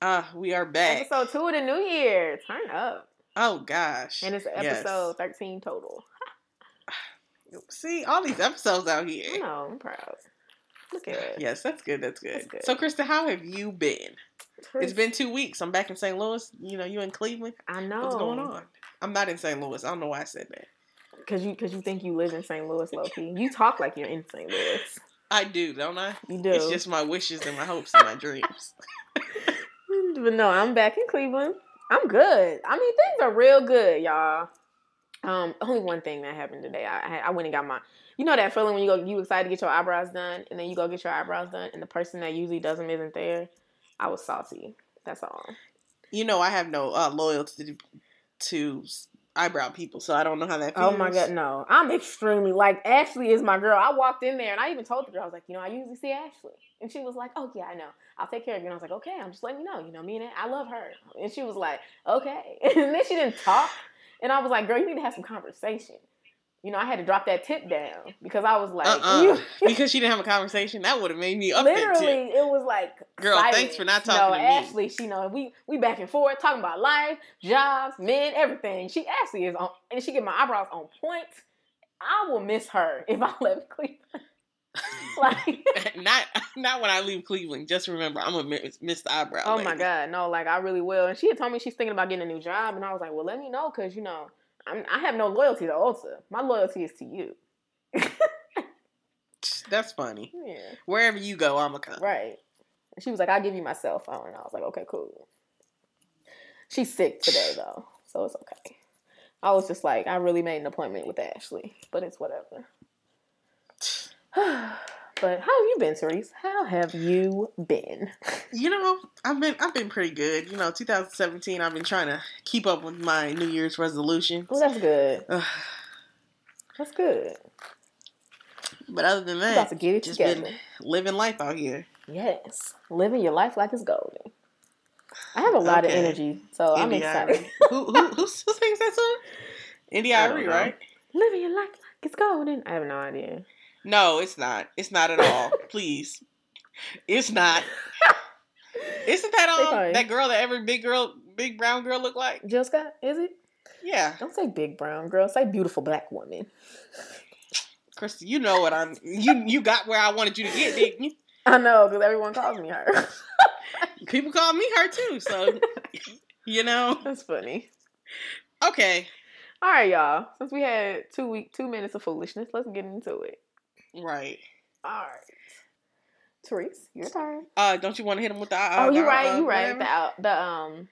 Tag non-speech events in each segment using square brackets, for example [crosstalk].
back. Uh, we are back. Episode two of the new year. Turn up. Oh gosh. And it's episode 13 total. [sighs] See, all these episodes out I here. know, I'm proud. Look at it. Yes, that's good. That's good. That's good. So, Krista, how have you been? It's been two weeks. I'm back in St. Louis. You know, you in Cleveland. I know. What's going on? I'm not in St. Louis. I don't know why I said that. Cause you, cause you think you live in St. Louis, Loki. You talk like you're in St. Louis. I do, don't I? You do. It's just my wishes and my hopes and my dreams. [laughs] [laughs] But no, I'm back in Cleveland. I'm good. I mean, things are real good, y'all. Um, only one thing that happened today. I I, I went and got my. You know that feeling when you go, you excited to get your eyebrows done, and then you go get your eyebrows done, and the person that usually does them isn't there. I was salty. That's all. You know, I have no uh, loyalty to, to eyebrow people, so I don't know how that feels. Oh my god, no! I'm extremely like Ashley is my girl. I walked in there and I even told the girl I was like, you know, I usually see Ashley, and she was like, oh yeah, I know. I'll take care of you. And I was like, okay, I'm just letting you know. You know, me and I love her, and she was like, okay. [laughs] And then she didn't talk, and I was like, girl, you need to have some conversation. You know, I had to drop that tip down because I was like, Uh-uh. you, [laughs] because she didn't have a conversation, that would have made me up literally, it was like, Girl, silence. thanks for not You talking know, to me. Ashley, she know we we back and forth talking about life, jobs, men, everything. She Ashley is on, and she get my eyebrows on point. I will miss her if I [laughs] in Cleveland. [laughs] like, [laughs] not not when I leave Cleveland. Just remember, I'm a miss, miss the eyebrow. oh lady. my god, no, like I really will. And she had told me she's thinking about getting a new job, and I was like, well, let me know because you know I'm, I have no loyalty to Ulta. My loyalty is to you. That's funny. [laughs] Yeah, Wherever you go, I'm a come. right. And she was like, I'll give you my cell phone, and I was like, okay, cool. She's sick today [sighs] though, so it's okay. I was just like, I really made an appointment with Ashley, but it's whatever. [sighs] but how have you been, Therese? How have you been? You know, I've been I've been pretty good. You know, 2017. I've been trying to keep up with my New Year's resolutions. Well, that's good. That's good. but other than that, about to get it just together. been living life out here. Yes, living your life like it's golden. I have a lot Okay. of energy, so I'm excited. [laughs] Who, who, who who sings that song? India Arie, right? living your life like it's golden. I have no idea. No, it's not. It's not at all. [laughs] Please, it's not. [laughs] Isn't that um that girl that every big girl, big brown girl look like? Jill Scott, is it? Yeah, Don't say big brown girl. Say beautiful black woman. Krista, you know what I'm. You you got where I wanted you to get, didn't you? I know because everyone calls me her. [laughs] People call me her too, so you know. That's funny. Okay, All right, y'all. Since we had two week, two minutes of foolishness, let's get into it. Right. All right, Therese, your turn. Uh, don't you want to hit him with the? Uh, oh, you right. uh, You right. whatever? The the um,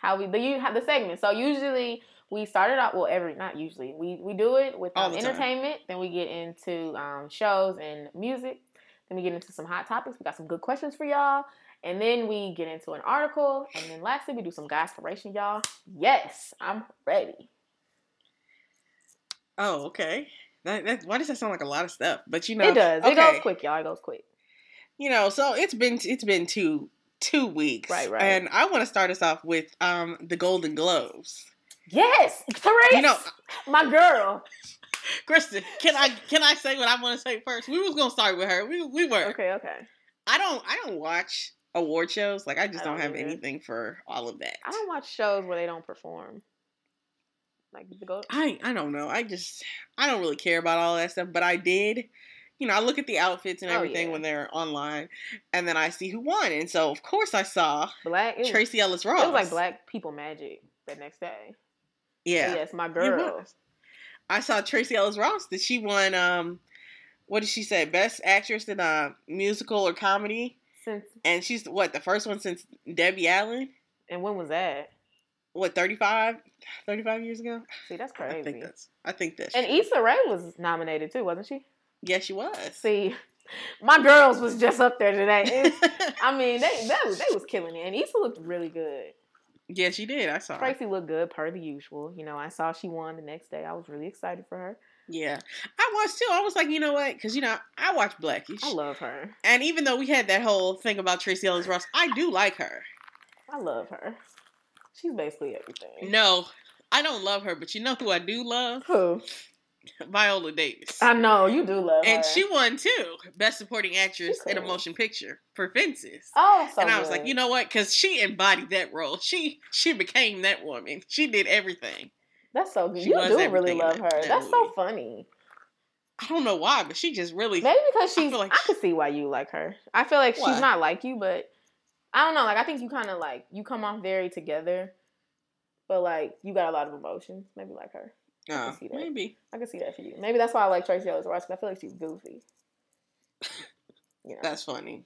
how we the you have the segment. So usually we started out well every not usually we we do it with um, the time. entertainment. Then we get into um shows and music. Then we get into some hot topics. We got some good questions for y'all. And then we get into an article. And then lastly, we do some guy inspiration, y'all. Yes, I'm ready. Oh, okay. That, that, why does that sound like a lot of stuff? But you know, it does. It goes quick, y'all. It goes quick. You know, so it's been it's been two two weeks, Right, right. And I want to start us off with um the Golden Globes. Yes, Therese, You know, my girl. Kristen, can I can I say what I want to say first? We was gonna start with her. We we were. Okay, okay. I don't I don't watch award shows. Like I just I don't, don't have either. anything for all of that. I don't watch shows where they don't perform. Like the go. I I don't know. I just I don't really care about all that stuff. But I did. You know, I look at the outfits and Oh, everything yeah. when they're online, and then I see who won. And so, of course, I saw Black. Was, Tracee Ellis Ross. it was like Black People Magic the next day. Yeah, Yes, my girl. I saw Tracee Ellis Ross that she won. Um, what did she say? Best actress in a musical or comedy, Since and she's what the first one since Debbie Allen. and when was that? What 35, 35 years ago? See, that's crazy I think that's. I think that's. And true. Issa Rae was nominated too, wasn't she? yeah, she was. See, my girls was just up there today. [laughs] I mean, they that was, they was killing it, and Issa looked really good. yeah, she did. I saw. her. Tracee looked good per the usual. You know, I saw she won the next day. I was really excited for her. Yeah, I was too. I was like, you know what? Because you know, I watch Blackish, I love her. and even though we had that whole thing about Tracee Ellis Ross, I do like her. I love her. She's basically everything. No, I don't love her, but you know who I do love? Who? Viola Davis. I know you do love her. and her. she won too, Best Supporting Actress in a motion picture for Fences. oh, so and I was like, you know what? Because she embodied that role. She she became that woman. She did everything. that's so good. she You do really love her. that That's so funny. I don't know why, but she just really. Maybe because I she's. I, like could see why you like her. I feel like Why? she's not like you, but I don't know. Like I think you kind of like you come off very together, but like you got a lot of emotions. Maybe like her. See that. maybe. I can see that for you. Maybe that's why I like Tracee Ellis Ross. I feel like she's goofy. [laughs] You know, That's funny.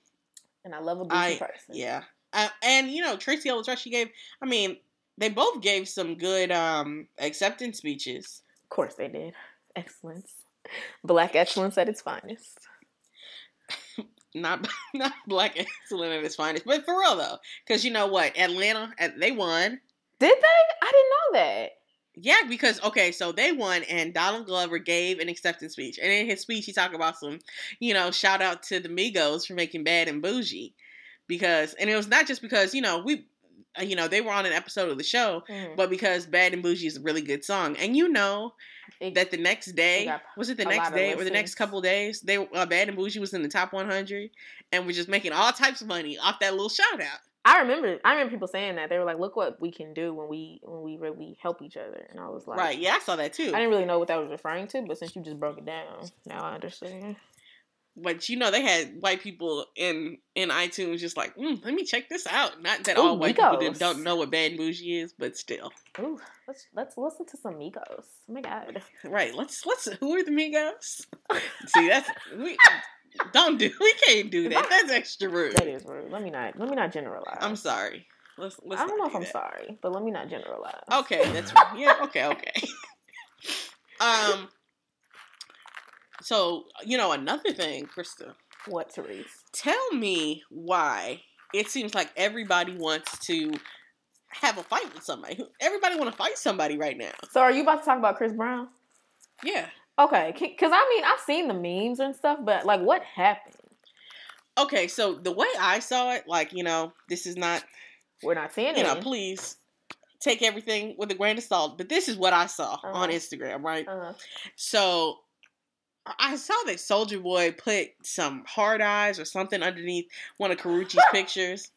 and I love a goofy I person. yeah, uh, and you know Tracee Ellis Ross. She gave. I mean, they both gave some good um acceptance speeches. Of course they did. Excellence. Black excellence at its finest. Not [laughs] not black excellent at its finest, but for real though, because you know what, Atlanta they won. Did they? I didn't know that. Yeah, because okay, so they won, and Donald Glover gave an acceptance speech, and in his speech he talked about some, you know, shout out to the Migos for making Bad and Boujee, because, and it was not just because you know we, uh, you know, they were on an episode of the show, Mhm. but because Bad and Boujee is a really good song, and you know It- that the next day was it the next day or the next couple days they uh, Bad and Boujee was in the top 100, and we're just making all types of money off that little shout out. I remember. I remember people saying that they were like, "Look what we can do when we when we really help each other." And I was like, right? Yeah, I saw that too. I didn't really know what that was referring to, but since you just broke it down, now I understand. But you know, they had white people in in iTunes just like, mm, let me check this out. Not that Ooh, all white people Migos. that don't know what Bad Boujee is, but still. Ooh, let's let's listen to some Migos. Oh my god. [laughs] Right? Let's let's. Who are the Migos? [laughs] See, that's we don't do. We can't do that. That's extra rude. That is rude. Let me not let me not generalize. I'm sorry. Let's. let's I don't know if I'm that. sorry, but let me not generalize. Okay, that's [laughs] yeah. Okay, okay. um. So you know another thing, Krista. What, Therese? Tell me why it seems like everybody wants to have a fight with somebody. Everybody want to fight somebody right now. So are you about to talk about Chris Brown? Yeah. Okay, because I mean I've seen the memes and stuff, but like what happened? Okay, so the way I saw it, like you know, this is not We're not seeing you know, please take everything with a grain of salt. But this is what I saw Uh-huh. on Instagram, right? Uh, So I saw that Soulja Boy put some hard eyes or something underneath one of Karrueche's [laughs] pictures.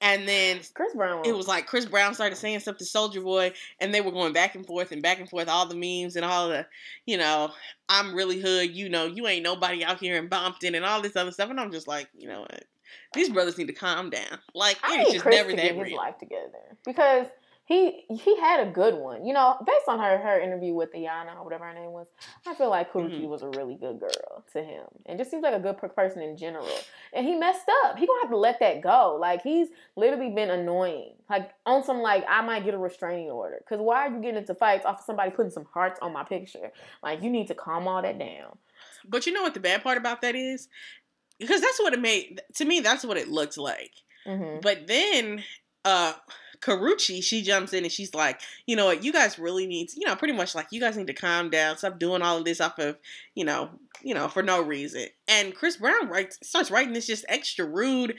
And then Chris Brown. it was like Chris Brown started saying something to Soulja Boy, and they were going back and forth and back and forth, all the memes and all the, you know, I'm really hood, you know, you ain't nobody out here in Bompton and all this other stuff. And I'm just like, you know what? These brothers need to calm down. Like, I it's just Chris never to that get his life together because he he had a good one. You know, based on her her interview with Iana or whatever her name was, I feel like Karrueche Mhm. was a really good girl to him, and just seems like a good person in general. And he messed up. He gonna have to let that go. Like he's literally been annoying. Like on some like I might get a restraining order because why are you getting into fights off of somebody putting some hearts on my picture? Like you need to calm all that down. But you know what the bad part about that is? Because that's what it made, to me, that's what it looked like. hmm But then uh Karrueche, she jumps in and she's like, you know what, you guys really need to, you know, pretty much like you guys need to calm down, stop doing all of this off of, you know, you know, for no reason. And Chris Brown writes starts writing this just extra rude,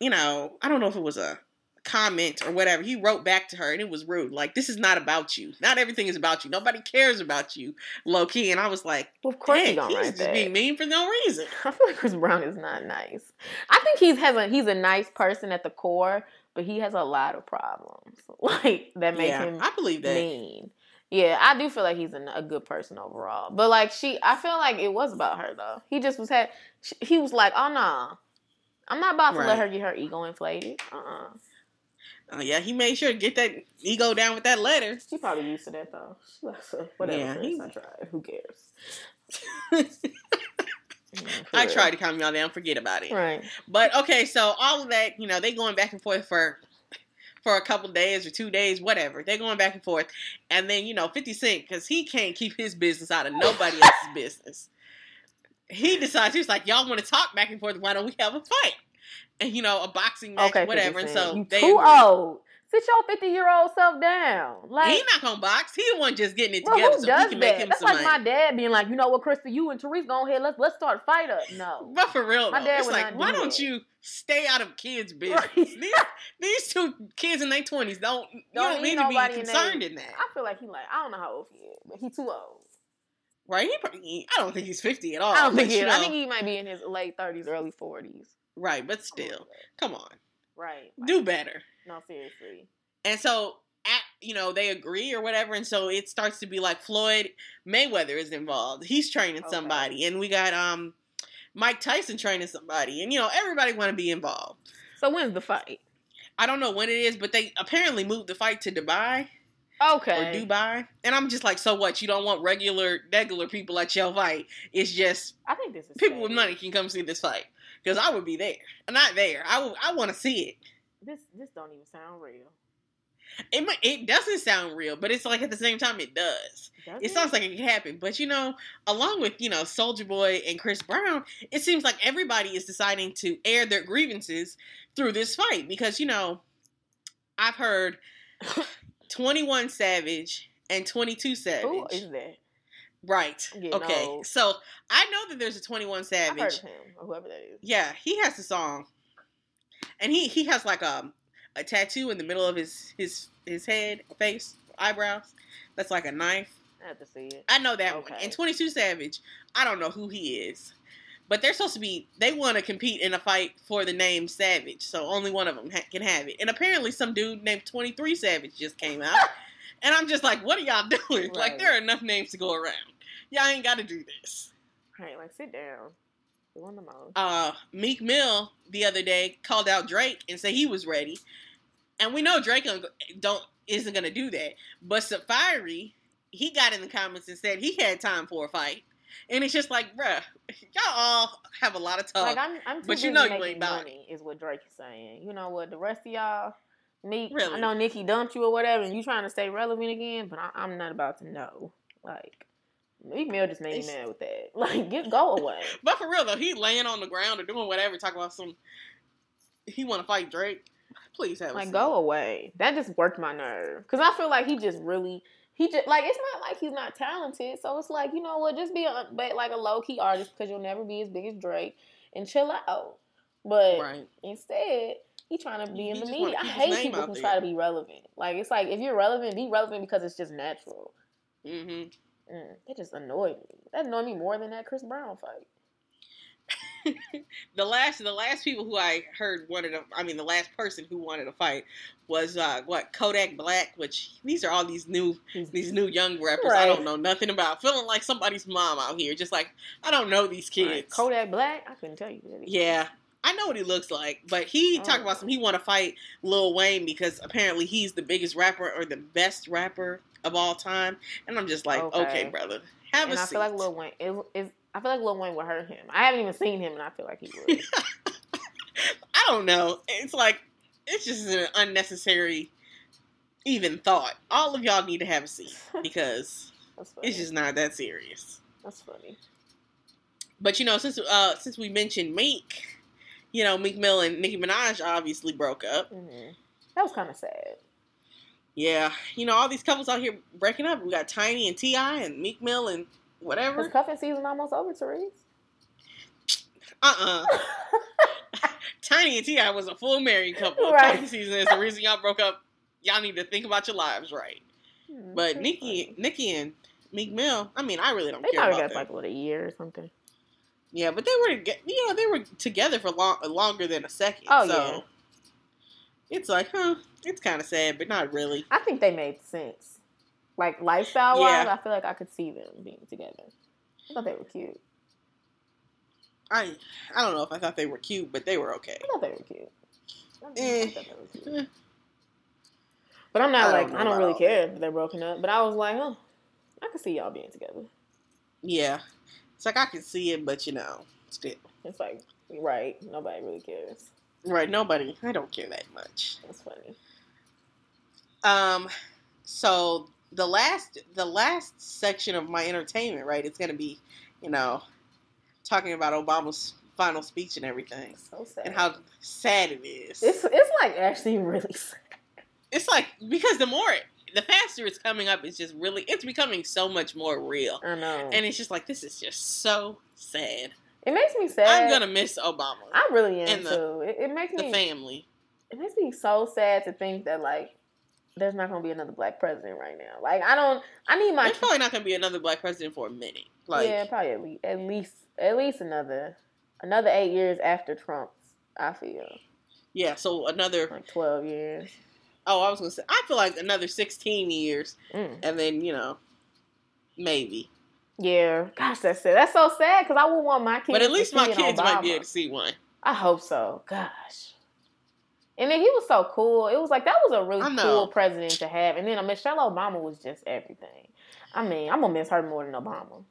you know, I don't know if it was a comment or whatever. He wrote back to her and it was rude. Like, this is not about you. Not everything is about you. Nobody cares about you, low key. And I was like, Well, of course he dang, gonna he's just that. being mean for no reason. [laughs] I feel like Chris Brown is not nice. I think he's has a he's a nice person at the core, but he has a lot of problems [laughs] like that make yeah, him I believe that. mean. Yeah, I do feel like he's a, a good person overall. But like she, I feel like it was about her though. He just was had. she- He was like, oh no, I'm not about to Right. let her get her ego inflated. Uh, uh Oh, yeah, he made sure to get that ego down with that letter. She probably used to that though. [laughs] She like, "So, Whatever. Yeah, he- I tried. Who cares? [laughs] I real. tried to calm y'all down, forget about it. Right. But okay, so all of that, you know, they going back and forth for for a couple days or two days, whatever. They're going back and forth, and then you know, Fifty Cent because he can't keep his business out of nobody else's [laughs] business. He decides he's like, y'all want to talk back and forth? Why don't we have a fight? And you know, a boxing match, Okay. whatever. 50 And so you they too agree. old. Sit your fifty year old self down. Like He not gonna box. He the one just getting it together who so does he can make that? him That's some like money. my dad being like, you know what, Krista, you and Therese, go ahead, let's let's start a fight up. No. [laughs] But for real, My though, dad it's like, do why don't you stay out of kids' business? Right. [laughs] These, these two kids in their twenties don't, you Don't don't need to be in concerned their- in that. I feel like he like I don't know how old he is, but he too old. Right? He, probably, I don't think he's fifty at all. I don't think he. you I think he might be in his late thirties, early forties. right, but still, come on, right? Like, do better. No, seriously. And so, at, you know, they agree or whatever, and so it starts to be like Floyd Mayweather is involved. He's training Okay. somebody, and we got um Mike Tyson training somebody, and you know everybody want to be involved. So when's the fight? I don't know when it is, but they apparently moved the fight to Dubai Okay. or Dubai, and I'm just like, so what? You don't want regular regular people at your fight? It's just I think this is people with money can come see this fight because I would be there. I'm not there. I would, I want to see it. This this don't even sound real. It might, it doesn't sound real, but it's like at the same time it does. Does It sounds like it could happen, but you know, along with you know Soulja Boy and Chris Brown, it seems like everybody is deciding to air their grievances through this fight because you know, I've heard [laughs] Twenty One Savage and Twenty Two Savage. Who is that? Right. Yeah, okay. So I know that there's a Twenty One I've heard Savage. of him or whoever that is. Yeah, he has a song, and he he has like a a tattoo in the middle of his his his head, face, eyebrows. That's like a knife. I have to see it. I know that one. And Twenty Two Savage, I don't know who he is, but they're supposed to be. They want to compete in a fight for the name Savage, so only one of them ha- can have it. And apparently, some dude named Twenty Three Savage just came out, [laughs] and I'm just like, what are y'all doing? Like, there are enough names to go around. Y'all ain't got to do this. Right, like sit down. Doing the most. uh, Meek Mill the other day called out Drake and said he was ready, and we know Drake don't- isn't gonna do that. But Safaree, he got in the comments and said he had time for a fight, and it's just like, bruh, y'all all have a lot of talk. like I'm, I'm but you know you ain't money, is what Drake is saying. You know what? The rest of y'all, me, I know Nicki dumped you or whatever, and you trying to stay relevant again, but I, I'm not about to know. Like, Meek Mill just made me mad with that. [laughs] Like, get go away. [laughs] but for real though, he laying on the ground or doing whatever, talking about some. He want to fight Drake. Please have Like, go away. That just worked my nerve because I feel like he just really. He just like it's not like he's not talented, so it's like you know what, just be a but like a low key artist because you'll never be as big as Drake and chill out. But Right. Instead, he trying to be He in the media. I hate people who there. try to be relevant. Like it's like if you're relevant, be relevant because it's just natural. hmm Mm, that just annoyed me. That annoyed me more than that Chris Brown fight. [laughs] the last the last people who I heard wanted to I mean the last person who wanted to fight was uh what Kodak Black, which these are all these new these new young rappers I don't know nothing about. Feeling like somebody's mom out here, just like I don't know these kids. Right. Kodak Black. I couldn't tell you. Yeah. I know what he looks like, but he Oh. talked about some. He want to fight Lil Wayne because apparently he's the biggest rapper or the best rapper of all time, and I'm just like, okay, Okay. brother, have and a I seat. feel like Lil Wayne is, is. I feel like Lil Wayne would hurt him. I haven't even seen him, and I feel like he would. [laughs] I don't know. It's like it's just an unnecessary even thought. All of y'all need to have a seat [laughs] because it's just not that serious. That's funny. But you know, since uh since we mentioned Meek, you know, Meek Mill and Nicki Minaj obviously broke up. hmm That was kind of sad. Yeah, you know, all these couples out here breaking up. We got Tiny and T.I. and Meek Mill and whatever. Is cuffing season almost over, Therese? Uh uh [laughs] Tiny and T.I. was a full married couple. Right. Talking season is the reason y'all broke up. Y'all need to think about your lives right. Hmm, But Nicki, funny. Nicki and Meek Mill, I mean, I really don't they care probably about got them. like what a year or something. Yeah, but they were, you know, they were together for long, longer than a second. Oh, so yeah. It's like, huh? It's kind of sad, but not really. I think they made sense. Like lifestyle wise, Yeah. I feel like I could see them being together. I thought they were cute. I, I don't know if I thought they were cute, but they were okay. I thought they were cute. Eh. thought they were Eh. But I'm not I don't like I don't really all care if they're broken up. But I was like, oh, I could see y'all being together. Yeah, it's like I can see it, but you know, still, It's like right, nobody really cares. Right? Nobody, I don't care that much. That's funny. Um, so the last, the last section of my entertainment, right? It's gonna be, you know, talking about Obama's final speech and everything, So sad. and how sad it is. it's it's like actually really [laughs] sad. it's like because the more the faster it's coming up it's just really it's becoming so much more real I know. and it's just like this is just so sad it makes me sad. i'm gonna miss obama I really am the- too. It, it makes me the family it makes me so sad to think that like there's not gonna be another black president right now. Like I don't. I need my. There's probably not gonna be another black president for a minute. Like yeah, probably at least at least at least another another eight years after Trump's. I feel yeah. So another like twelve years. Oh, I was gonna say. I feel like another sixteen years, Mm. and then you know, maybe. Yeah, gosh, that's sad. That's so sad because I would want my kids. But at least my kids might be able to see one. I hope so. Gosh. And then he was so cool. It was like that was a really cool president to have. And then Michelle Obama was just everything. I mean, I'm gonna miss her more than Obama.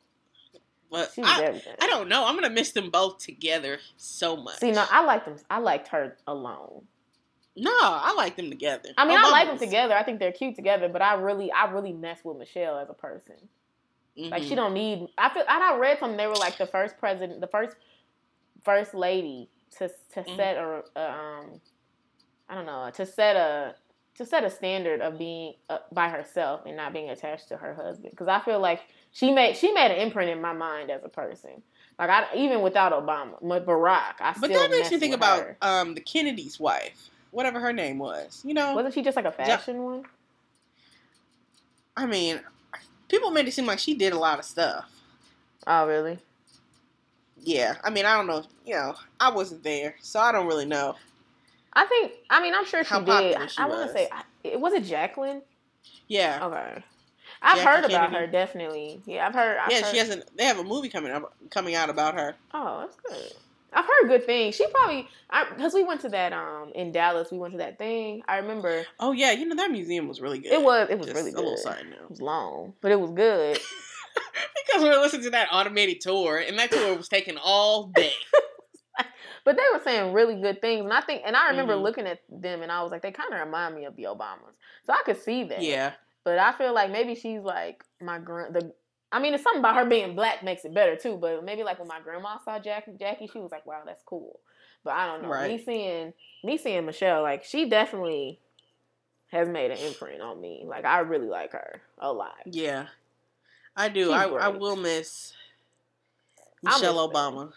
But She was I, everything. I don't know. I'm gonna miss them both together so much. See, no, I liked them. I liked her alone. no, I like them together. I mean, I like them together. I think they're cute together. But I really, I really mess with Michelle as a person. Like Mhm. she don't need. I feel. I I read something. They were like the first president, the first first lady to to Mhm. set a, a um, I don't know, to set a to set a standard of being uh, by herself and not being attached to her husband. Because I feel like she made she made an imprint in my mind as a person. Like I even without Obama, but Barack, I But still that makes me think about um the Kennedy's wife, whatever her name was. You know, Wasn't she just like a fashion one? I mean, people made it seem like she did a lot of stuff. Oh, really? Yeah, I mean, I don't know. You know, I wasn't there, so I don't really know. I think. I mean, I'm sure she How did. she I want to say, it was it Jacqueline. Yeah, Okay. I've Jackie heard about Kennedy. her definitely. Yeah, I've heard. I've yeah. heard, She hasn't. They have a movie coming up, coming out about her. Oh, that's good. I've heard good things. She probably because we went to that um in Dallas. We went to that thing. I remember Oh yeah, you know that museum was really good. it was it was Just really a little good. side It was long, but it was good. [laughs] because we were listening to that automated tour, and that tour was taking all day. [laughs] But they were saying really good things, and I think and I remember Mhm. looking at them, and I was like, they kind of remind me of the Obamas, so I could see that. yeah, But I feel like maybe she's like my grand. The I mean, it's something about her being black makes it better too. But maybe like when my grandma saw Jackie, Jackie, she was like, "Wow, that's cool." But I don't know. Me seeing me seeing Michelle, like she definitely has made an imprint on me. Like I really like her a lot. yeah. I do. She's I, I will miss I miss Michelle them. Obama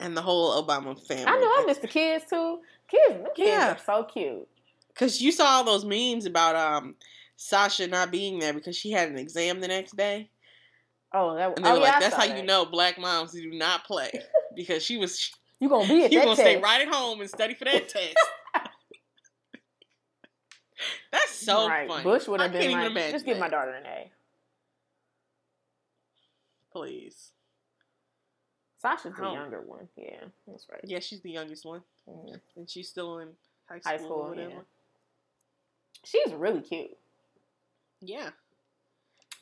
and the whole Obama family. I know I miss the kids too. Kids, the kids Yeah. are so cute. Because you saw all those memes about um Sasha not being there because she had an exam the next day, Oh, that. and they oh were yeah, like, "That's how that. you know black moms do not play." [laughs] Because she was, you gonna be at you that gonna test. stay right at home and study for that [laughs] test. That's so right. funny. Bush would have been even like, imagine just give my daughter an A. Please. Sasha's the younger one. Yeah, that's right. Yeah, she's the youngest one, Mhm. and she's still in high school. High school, whatever. yeah. She's really cute. Yeah.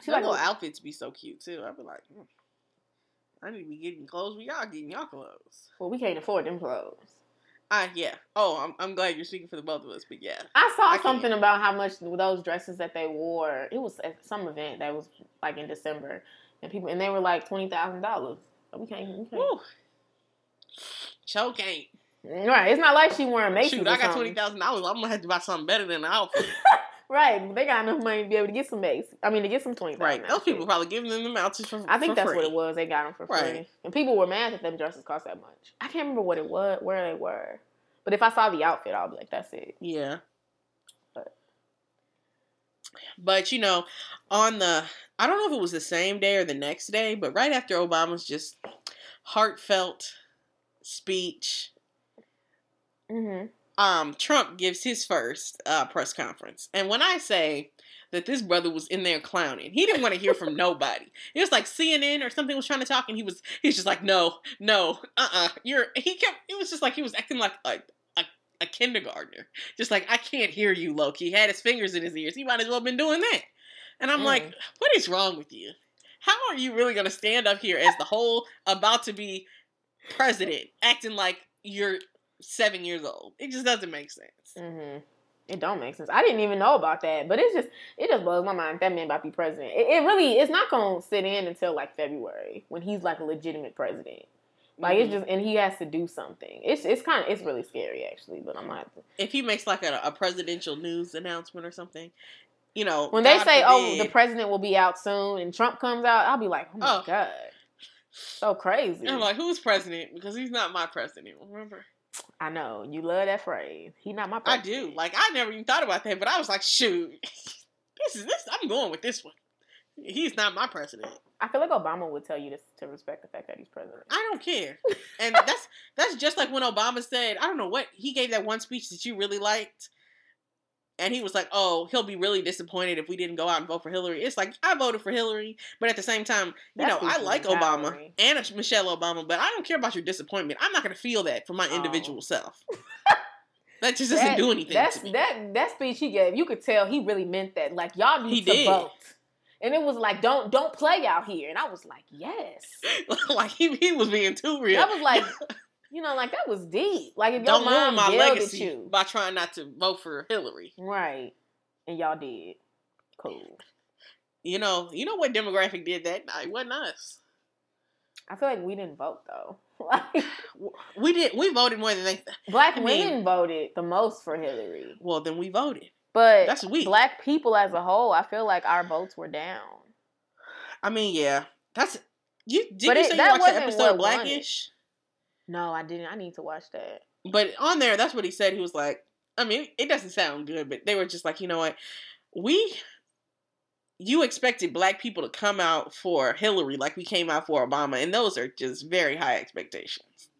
Her like little outfits be so cute too. I'd be like, "Hmm, I need to be getting clothes. We y'all getting y'all clothes. Well, we can't afford them clothes. Ah, yeah. Oh, I'm, I'm glad you're speaking for the both of us, but yeah. I saw I something about how much those dresses that they wore. It was at some event that was like in December, and people and they were like twenty thousand dollars. We can't. We can't. Woo. Choke ain't. Right. It's not like she wearing Macy's. Shoot, I got twenty thousand dollars. I'm gonna have to buy something better than an [laughs] outfit. Right. They got enough money to be able to get some Macy's. I mean, to get some twenty. right. Those people probably giving them the outfits for I think for that's free. what it was. They got them for free, Right. and people were mad that them dresses cost that much. I can't remember what it was, where they were, but if I saw the outfit, I'll be like, "That's it." Yeah. But- But you know, on the I don't know if it was the same day or the next day, but right after Obama's just heartfelt speech, Mm-hmm. Um, Trump gives his first uh, press conference. And when I say that this brother was in there clowning, he didn't want to hear from [laughs] nobody. It was like CNN or something was trying to talk, and he was he's just like, no, no, uh, uh you're. He kept. It was just like he was acting like a. a a kindergartner, just like I can't hear you, Loki. He had his fingers in his ears. He might as well have been doing that. And I'm Mm. like, what is wrong with you? How are you really going to stand up here as the whole about to be president, acting like you're seven years old? It just doesn't make sense. Mm-hmm. It don't make sense. I didn't even know about that, but it's just it just blows my mind that man about to be president. It, it really it's not gonna sit in until like February when he's like a legitimate president. Like it's Mhm. just and he has to do something. It's it's kind of it's really scary actually, but I'm not. if he makes like a, a presidential news announcement or something, you know, When they God say, "Oh, the president will be out soon," and Trump comes out, I'll be like, "Oh my Oh. god, so crazy." I'm like, who's president? Because he's not my president. Remember? I know you love that phrase. He not my. I do. Like I never even thought about that, but I was like, shoot, [laughs] this is this. I'm going with this one. He's not my president. I feel like Obama would tell you to, to respect the fact that he's president. I don't care. [laughs] And that's that's just like when Obama said, I don't know what he gave that one speech that you really liked. And he was like, "Oh, he'll be really disappointed if we didn't go out and vote for Hillary." It's like I voted for Hillary, but at the same time, you That know, I like Obama and Michelle Obama, but I don't care about your disappointment. I'm not going to feel that for my Oh. individual self. [laughs] that just doesn't That- do anything That's to me. that that speech he gave. You could tell he really meant that. Like y'all need He to did. vote. And it was like, don't don't play out here. And I was like, yes. [laughs] like he, he was being too real. That was like, [laughs] you know, like that was deep. Like if don't ruin my legacy by trying not to vote for Hillary. right? And y'all did. Cool. You know, you know what demographic did that night? Wasn't us. I feel like we didn't vote though. [laughs] Like We did. We voted more than they. black I mean- women voted the most for Hillary, Well, then we voted. but That's weak. black people as a whole, I feel like our votes were down. I mean, yeah, that's you. Did But you it- say you watched the episode it. Blackish? No, I didn't. I need to watch that. But on there, that's what he said. He was like, I mean, it doesn't sound good, but they were just like, you know what, we. You expected black people to come out for Hillary like we came out for Obama, and those are just very high expectations.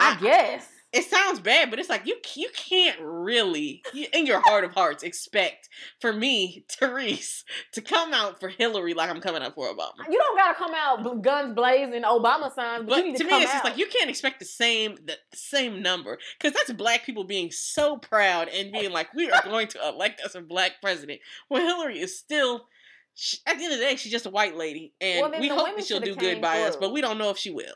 I I- guess. It sounds bad, but it's like you you can't really, in your heart of hearts, expect for me, Therese, to come out for Hillary like I'm coming out for Obama. You don't gotta come out guns blazing, Obama signs, but, But to to, me, it's just like you can't expect the same the same number because that's black people being so proud and being like, we are going to elect us a black president. When Hillary is still. She, at the end of the day, she's just a white lady, and Well, we hope that she'll do good by us, but we don't know if she will.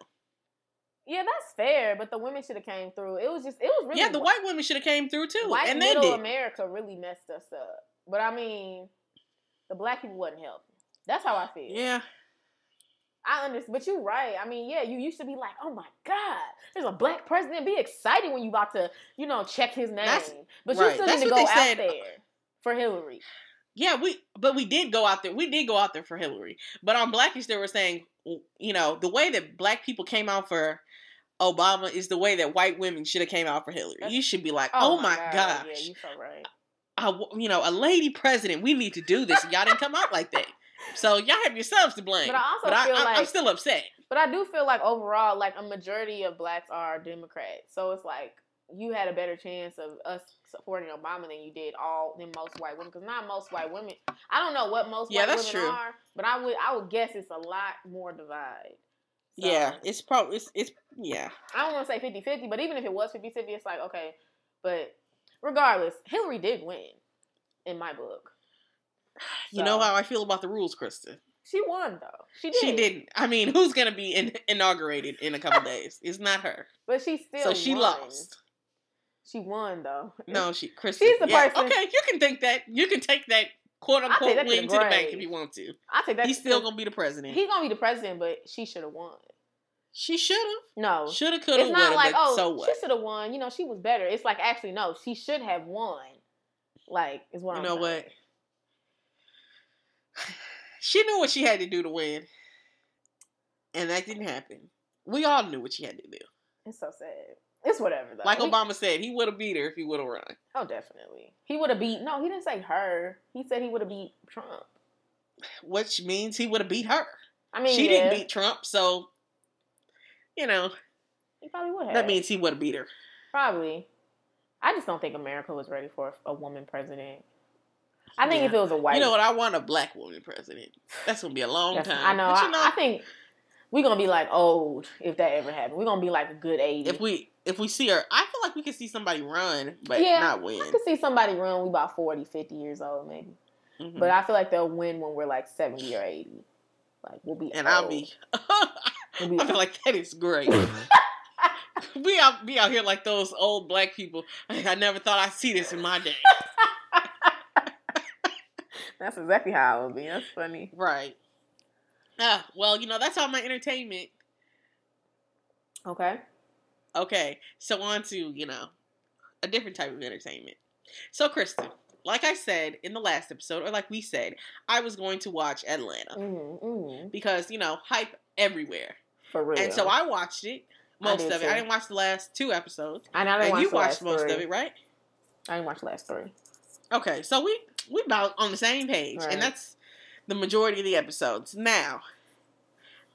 Yeah, that's fair, but the women should have came through. It was just, it was really yeah, the white women should have came through too, white and they middle did. America really messed us up. But I mean, the black people wasn't helping. That's how I feel. Yeah, I understand, but you're right. I mean, yeah, you used to be like, "Oh my God, there's a black president." Be excited when you about to, you know, check his name. That's- but you right. still That's need to go out said. there for Hillary. Yeah, we but we did go out there. We did go out there for Hillary. But on Blackish, they were saying, you know, the way that black people came out for Obama is the way that white women should have came out for Hillary. That's- you should be like, oh, oh my gosh, Yeah, you so right. I you know, a lady president. We need to do this. Y'all didn't come out like that. So y'all have yourselves to blame. But I also But I, feel I, like I'm still upset. But I do feel like overall, like a majority of blacks are Democrats. So it's like you had a better chance of us supporting Obama than you did all than most white women. Because not most white women. I don't know what most Yeah, white that's women true. are, but I would I would guess it's a lot more divide. So, yeah, it's probably it's, it's yeah. I don't want to say 50-50, but even if it was 50-50, it's like okay. But regardless, Hillary did win in my book. [sighs] You know how I feel about the rules, Krista. She won though. She did. She didn't. I mean, [laughs] who's gonna be in, inaugurated in a couple days? It's not her. but she still. So she won. lost. She won though. No, she Krista. She's the yeah, person- Okay, you can think that. You can take that quote unquote that to the win to the bank if you want to. I think that's He's still gonna be the president. He's gonna be the president, but she should have won. she should have, No, should have, could have, it's not like oh so what? she should have won. You know, she was better. It's like actually no, she should have won. Like is what You I'm know saying. what? [sighs] She knew what she had to do to win, and that didn't happen. We all knew what she had to do. It's so sad. It's whatever though. Like Obama said, he would have beat her if he would have run. Oh, definitely. He would have beat. No, he didn't say her. He said he would have beat Trump. Which means he would have beat her. I mean, she yeah, didn't beat Trump, so you know He probably would have. that means he would have beat her. probably. I just don't think America was ready for a woman president. I think Yeah. if it was a white, You know what? I want a black woman president. That's gonna be a long time. I know. But you I, I think we're gonna be like old if that ever happened. We're gonna be like a good eighty. if we if we see her, I feel like we could see somebody run, but Yeah, not win. I could see somebody run. We about 40, 50 years old, maybe. Mhm. But I feel like they'll win when we're like seventy or eighty. Like we'll be. and I'll be. [laughs] We'll be I feel like that is great. [laughs] we out be out here like those old black people. I never thought I'd see this in my day. [laughs] That's exactly how it would be. That's funny. Right. Ah, well, you know that's all my entertainment. Okay. Okay, so on to you know a different type of entertainment. So, Kristen, like I said in the last episode, or like we said, I was going to watch Atlanta Mm-hmm, mm-hmm. because you know hype everywhere, For real. and so I watched it. most of it. too. I didn't watch the last two episodes. And I didn't And watch you watched most three. of it, right? I didn't watch the last three. Okay, so we we about on the same page, Right. and that's the majority of the episodes. Now,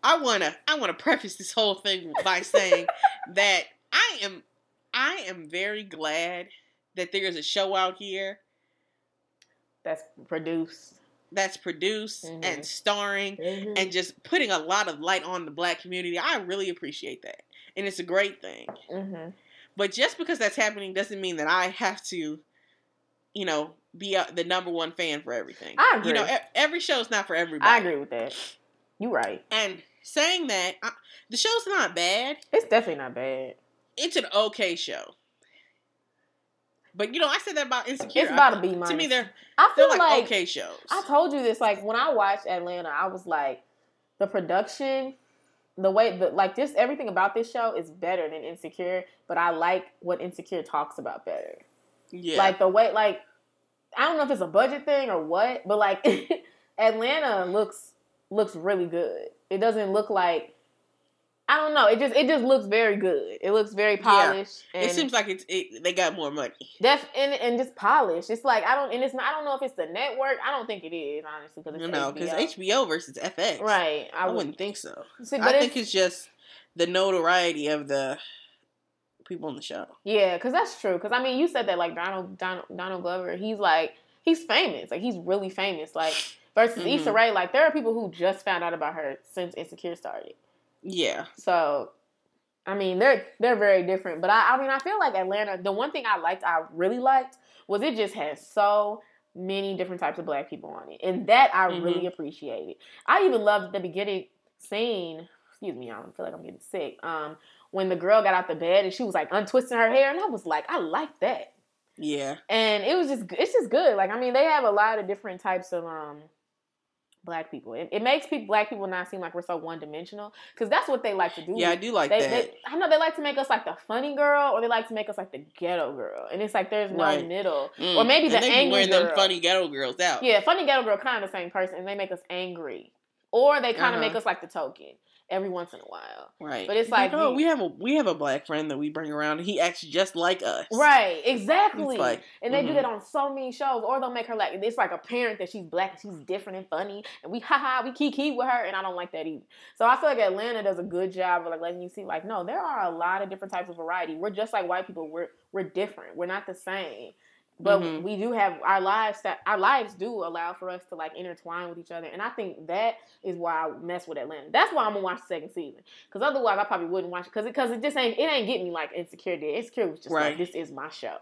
I wanna I wanna preface this whole thing by saying [laughs] that I am I am very glad that there is a show out here That's produced. that's produced Mhm. and starring And and just putting a lot of light on the black community. I really appreciate that, and it's a great thing. hmm But just because that's happening doesn't mean that I have to, you know, be uh, the number one fan for everything. I agree. You know, every show's not for everybody. I agree with that. You're right. And saying that, I, the show's not bad. It's definitely not bad. It's an okay show. But you know, I said that about Insecure. It's about I- a B To me, they're I feel they're like, like, okay shows. I told you this. Like when I watched Atlanta, I was like, the production, the way, the like, just everything about this show is better than Insecure. But I like what Insecure talks about better. Yeah, Like the way, like, I don't know if it's a budget thing or what, but like, [laughs] Atlanta looks looks really good. It doesn't look like. I don't know. It just it just looks very good. It looks very polished. and it seems like it's it, they got more money. Def and, and just polished. It's like I don't and it's not. I don't know if it's the network. I don't think it is honestly because You know, because HBO. HBO versus FX. right. I, would- wouldn't think so. see, I think it's just the notoriety of the people on the show. yeah, because that's true. Because I mean, you said that like Donald, Donald Donald Glover. He's like he's famous. Like he's really famous. Like [sighs] versus Mhm. Issa Rae. Like there are people who just found out about her since Insecure started. Yeah. So. I mean, they're they're very different, but I, I mean, I feel like Atlanta. The one thing I liked, I really liked, was it just has so many different types of black people on it, and that I Mhm. really appreciated. I even loved the beginning scene. Excuse me, I don't feel like I'm getting sick. Um, when the girl got out the bed and she was like untwisting her hair, and I was like, I like that, Yeah. and it was just it's just good. Like I mean, they have a lot of different types of um black people. It, it makes people black people not seem like we're so one dimensional because that's what they like to do. Yeah, I do like They, that. they, I know they like to make us like the funny girl, or they like to make us like the ghetto girl, and it's like there's no Right. middle. Mm. or maybe And the angry wearing them girl. funny ghetto girls out. Yeah, funny ghetto girl kind of the same person, and they make us angry, or they kind of Uh-huh. make us like the token every once in a while. Right. But it's It's like oh, we have a we have a black friend that we bring around. and He acts just like us. Right, exactly. Like, and they do mhm. that on so many shows, or they'll make her like it's like apparent that she's black and she's different and funny, and we [laughs] haha we kiki with her, and I don't like that either. So I feel like Atlanta does a good job of like letting you see like no, there are a lot of different types of variety. We're just like white people. We're we're different. We're not the same. But Mhm. we do have our lives that our lives do allow for us to like intertwine with each other, and I think that is why I mess with Atlanta. That's why I'm gonna watch the second season, because otherwise I probably wouldn't watch it, because because it, just ain't it ain't getting me like Insecure did. Insecure was just Right. like this is my show,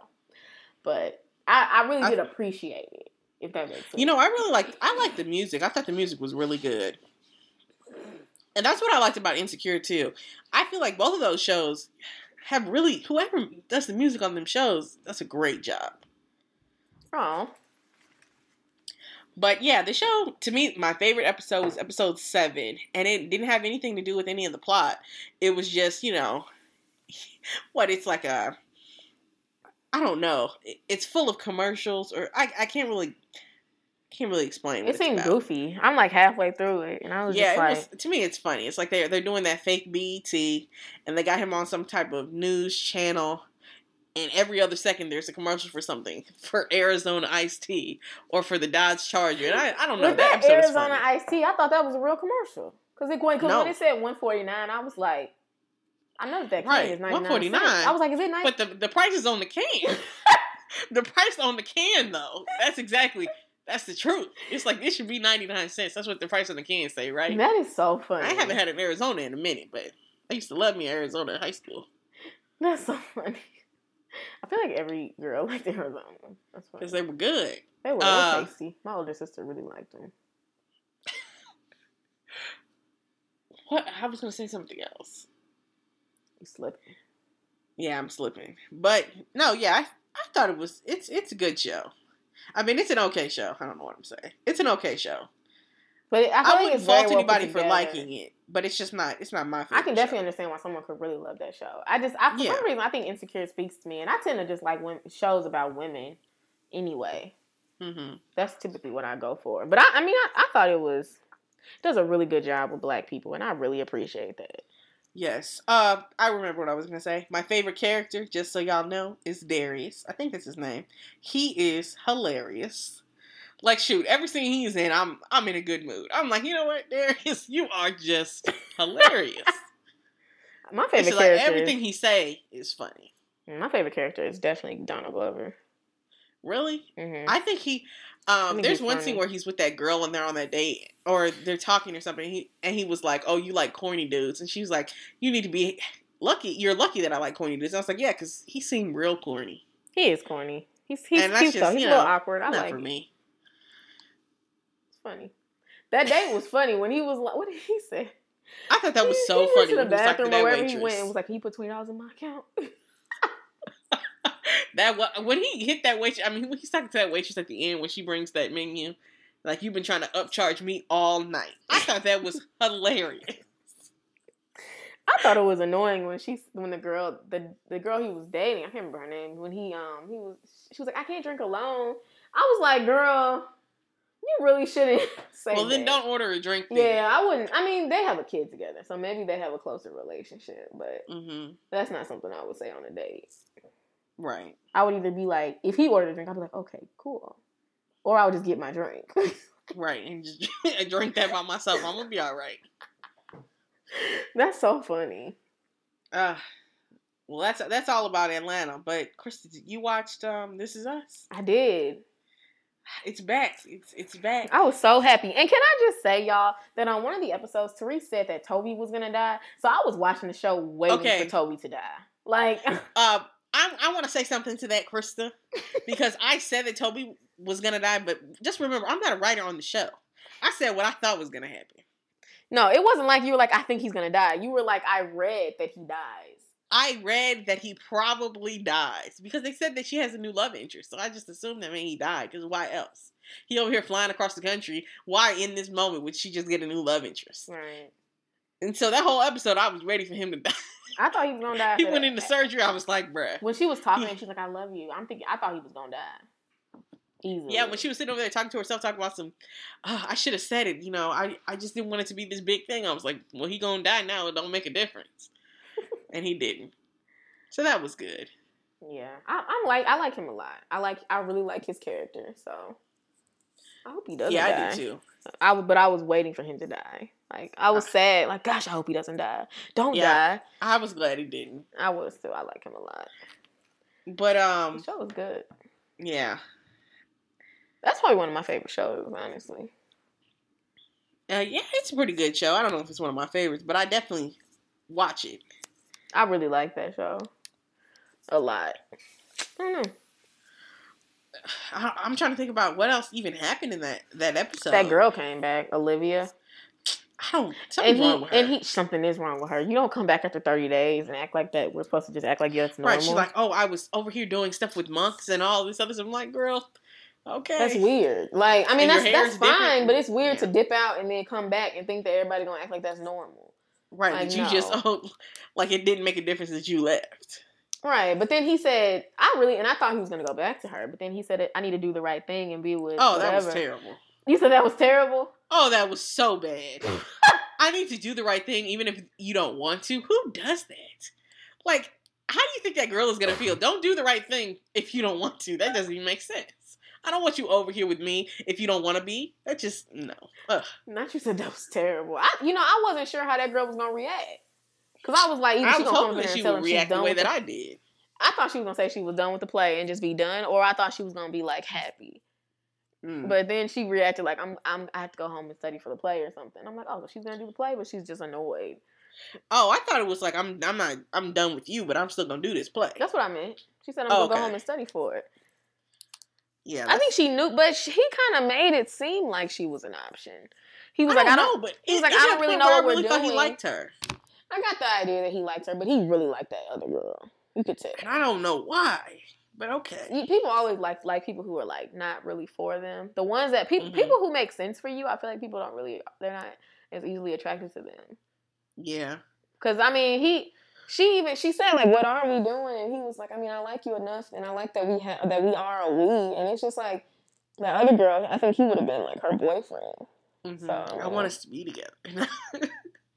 but I, I really I- did appreciate it. If that makes sense, You know, I really like I like the music. I thought the music was really good. And that's what I liked about Insecure too. I feel like both of those shows have really whoever does the music on them shows, that's a great job. Oh, But yeah, the show to me, my favorite episode was episode seven, and it didn't have anything to do with any of the plot. It was just, you know, [laughs] what it's like a, I don't know. It's full of commercials, or I, I can't really, can't really explain. It seemed goofy. I'm like halfway through it, and I was Yeah, like, was. To me, it's funny. It's like they're they're doing that fake BET, and they got him on some type of news channel. And every other second, there's a commercial for something [laughs] for Arizona iced tea or for the Dodge Charger. And I, I don't know. But that that Arizona iced tea, I thought that was a real commercial. Because it went, cause No. when it said 149 I was like, I know that that can Right, is 99 $1.49. cents. I was like, is it 99 But the the price is on the can. [laughs] [laughs] the price on the can, though. That's exactly that's the truth. It's like it should be ninety nine cents. That's what the price on the can say, right? That is so funny. I haven't had an Arizona in a minute, but I used to love me Arizona in high school That's so funny. I feel like every girl [laughs] liked Arizona. That's funny. because they were good. They were uh, tasty. My older sister really liked them. [laughs] What I was gonna say something else. You slipped. Yeah, I'm slipping. But no, yeah, I, I thought it was it's it's a good show. I mean, it's an okay show. I don't know what I'm saying. It's an okay show. But I, feel I, wouldn't fault well anybody for liking it, but it's just not it's not my favorite. I can definitely show. understand why someone could really love that show. I just, I, for Yeah. some reason, I think Insecure speaks to me, and I tend to just like when shows about women. Anyway, hmm that's typically what I go for. But I, I mean, I, I thought it was it does a really good job with black people, and I really appreciate that. Yes. Uh, I remember what I was gonna say. My favorite character, just so y'all know, is Darius. I think that's his name. He is hilarious. Like shoot, every scene he's in, I'm I'm in a good mood. I'm like, you know what, Darius, [laughs] you are just hilarious. [laughs] My It's favorite like character. everything he say is funny. my favorite character is definitely Donald Glover. Really, hmm I think he. Um, think there's one funny. scene where he's with that girl and they're on that date, or they're talking or something. And he and he was like, "Oh, you like corny dudes," and she was like, "You need to be lucky. You're lucky that I like corny dudes." I was like, "Yeah," because he seemed real corny. He is corny. He's he's And cute just, though. He's you a little awkward. I Not like for me. Funny. That date was funny when he was like, what did he say? I thought that was He- so he funny. Went to the he talking bathroom to that or wherever waitress. he went and was like, "Can you put twenty dollars in my account?" [laughs] that when he hit that waitress. I mean, when he's talking to that waitress at the end when she brings that menu. Like you've been trying to upcharge me all night. I thought that was hilarious. I thought it was annoying when she when the girl the the girl he was dating I can't remember her name when he um he was she was like I can't drink alone. I was like, girl, you really shouldn't [laughs] say well, then that. don't order a drink. Yeah, I wouldn't. I mean, they have a kid together, so maybe they have a closer relationship, but Mm-hmm. that's not something I would say on a date. Right. I would either be like, if he ordered a drink, I'd be like, okay, cool, or I would just get my drink. [laughs] Right. And just [laughs] drink that by myself. I'm gonna be all right. that's so funny. Uh, well, that's that's all about Atlanta. But Krista, you watched um, This Is Us. I did. It's back. It's it's back. I was so happy. And can I just say, y'all, that on one of the episodes, Therese said that Toby was gonna die. So I was watching the show waiting Okay. for Toby to die. Like, [laughs] Uh, I I want to say something to that, Krista, because I said that Toby was gonna die, but just remember, I'm not a writer on the show. I said what I thought was gonna happen. no, it wasn't like you were like, I think he's gonna die. You were like, I read that he dies. I read that he probably dies because they said that she has a new love interest. So I just assumed that meant he died because why else? He over here flying across the country. Why in this moment would she just get a new love interest? Right. And so that whole episode, I was ready for him to die. I thought he was gonna die. [laughs] he went that. into surgery. I was like, bruh. When she was talking, she's like, "I love you." I'm thinking, I thought he was gonna die. Easily. Yeah, when she was sitting over there talking to herself, talking about some, "Ah, I should have said it. You know, I, I just didn't want it to be this big thing. I was like, well, he gonna die now. It don't make a difference. And he didn't. So that was good. Yeah, I, I'm like, I like him a lot. I like, I really like his character. So I hope he doesn't. Die. Yeah, die. I did too. I but I was waiting for him to die. Like I was sad. Like, gosh, I hope he doesn't die. Don't Yeah. die. I was glad he didn't. I was too. I like him a lot. But The um, show was good. yeah, That's probably one of my favorite shows, honestly. uh, yeah, it's a pretty good show. I don't know if it's one of my favorites, but I definitely watch it. I really like that show a lot. I don't know. I, I'm trying to think about what else even happened in that that episode. that girl came back, Olivia, I don't. And he wrong with her. and he something is wrong with her. You don't come back after thirty days and act like that. We're supposed to just act like yeah, it's normal. right? She's like, oh, I was over here doing stuff with monks and all this other stuff. I'm like, girl, okay, That's weird. Like, I mean, And that's that's is different. fine, but it's weird to dip out and then come back and think that everybody gonna act like that's normal. Right? Like, that you just oh, [laughs] like it didn't make a difference that you left. Right, but then he said, "I really," and I thought he was gonna go back to her, but then he said, "I need to do the right thing and be with." Oh, whatever. that was terrible. You said that was terrible. Oh, that was so bad. [laughs] I need to do the right thing even if you don't want to. Who does that? Like, how do you think that girl is gonna feel? Don't do the right thing if you don't want to. That doesn't even make sense. I don't want you over here with me if you don't want to be. That just no. Ugh. Not you said that was terrible. I, you know, I wasn't sure how that girl was gonna react because I was like, I was hoping that she would react the way that the- I did. I thought she was gonna say she was done with the play and just be done, or I thought she was gonna be like happy. Mm. But then she reacted like I'm I'm I have to go home and study for the play or something. I'm like, oh, she's gonna do the play, but she's just annoyed. Oh, I thought it was like I'm I'm not I'm done with you, but I'm still gonna do this play. That's what I meant. She said I'm Oh, gonna go home and study for it. Yeah, I think she knew, but she, he kind of made it seem like she was an option. He was like, I don't. know, but he was it- like, I don't really know what we're really thought he liked her, I got the idea that he liked her, but he really liked that other girl. You could tell. and I don't know why. But okay. People always like like people who are like not really for them. The ones that people Mhm. people who make sense for you, I feel like people don't really they're not as easily attracted to them. Yeah. Cause I mean he. She even she said like, "What are we doing?" And he was like, "I mean, I like you enough, and I like that we have that we are a we." And it's just like that other girl. I think he would have been like her boyfriend. Mhm. So- I want us to be together. [laughs]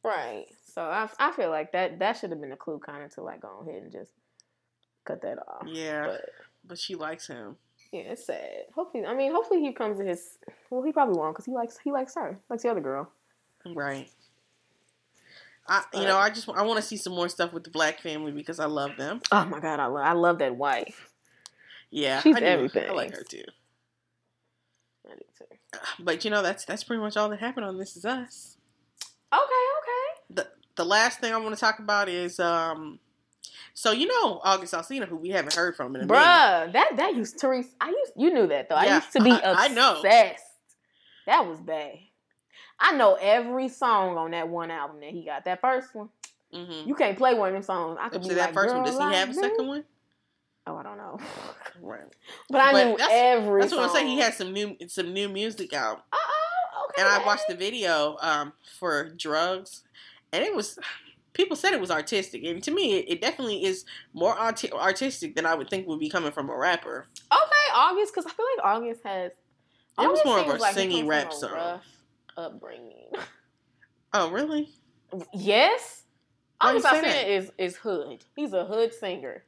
Right. So I, I feel like that that should have been a clue, kind of, to like go ahead and just cut that off. Yeah, But but she likes him. yeah, it's sad. Hopefully, I mean, hopefully he comes to his. Well, he probably won't because he likes he likes her, likes the other girl. Right. I, you know, I just I want to see some more stuff with the black family because I love them. Oh my god, I love I love that wife. Yeah, She's I do. everything. I like her too. I do too. But you know, that's that's pretty much all that happened on This Is Us. Okay, okay. the The last thing I want to talk about is um. So you know August Alsina, who we haven't heard from in a minute. Bruh, that that used Therese. I used you knew that though. I used to be I- [laughs] obsessed. I know. That was bad. I know every song on that one album that he got. That first one, Mm-hmm. you can't play one of them songs. I could be that like, first one, "Girl does he like have a me." second one? Oh, I don't know. [laughs] Right. But I But knew that's- every. That's what I'm saying. He song. has some new some new music out, Uh oh, okay. and I watched the video um for drugs, and it was people said it was artistic, and to me, it, it definitely is more arti- artistic than I would think would be coming from a rapper. Okay, August, because I feel like August has. It was more of a like he singing rap song. Rough upbringing. [laughs] Oh, really? yes, Why you August say Alsina that? is is hood. He's a hood singer.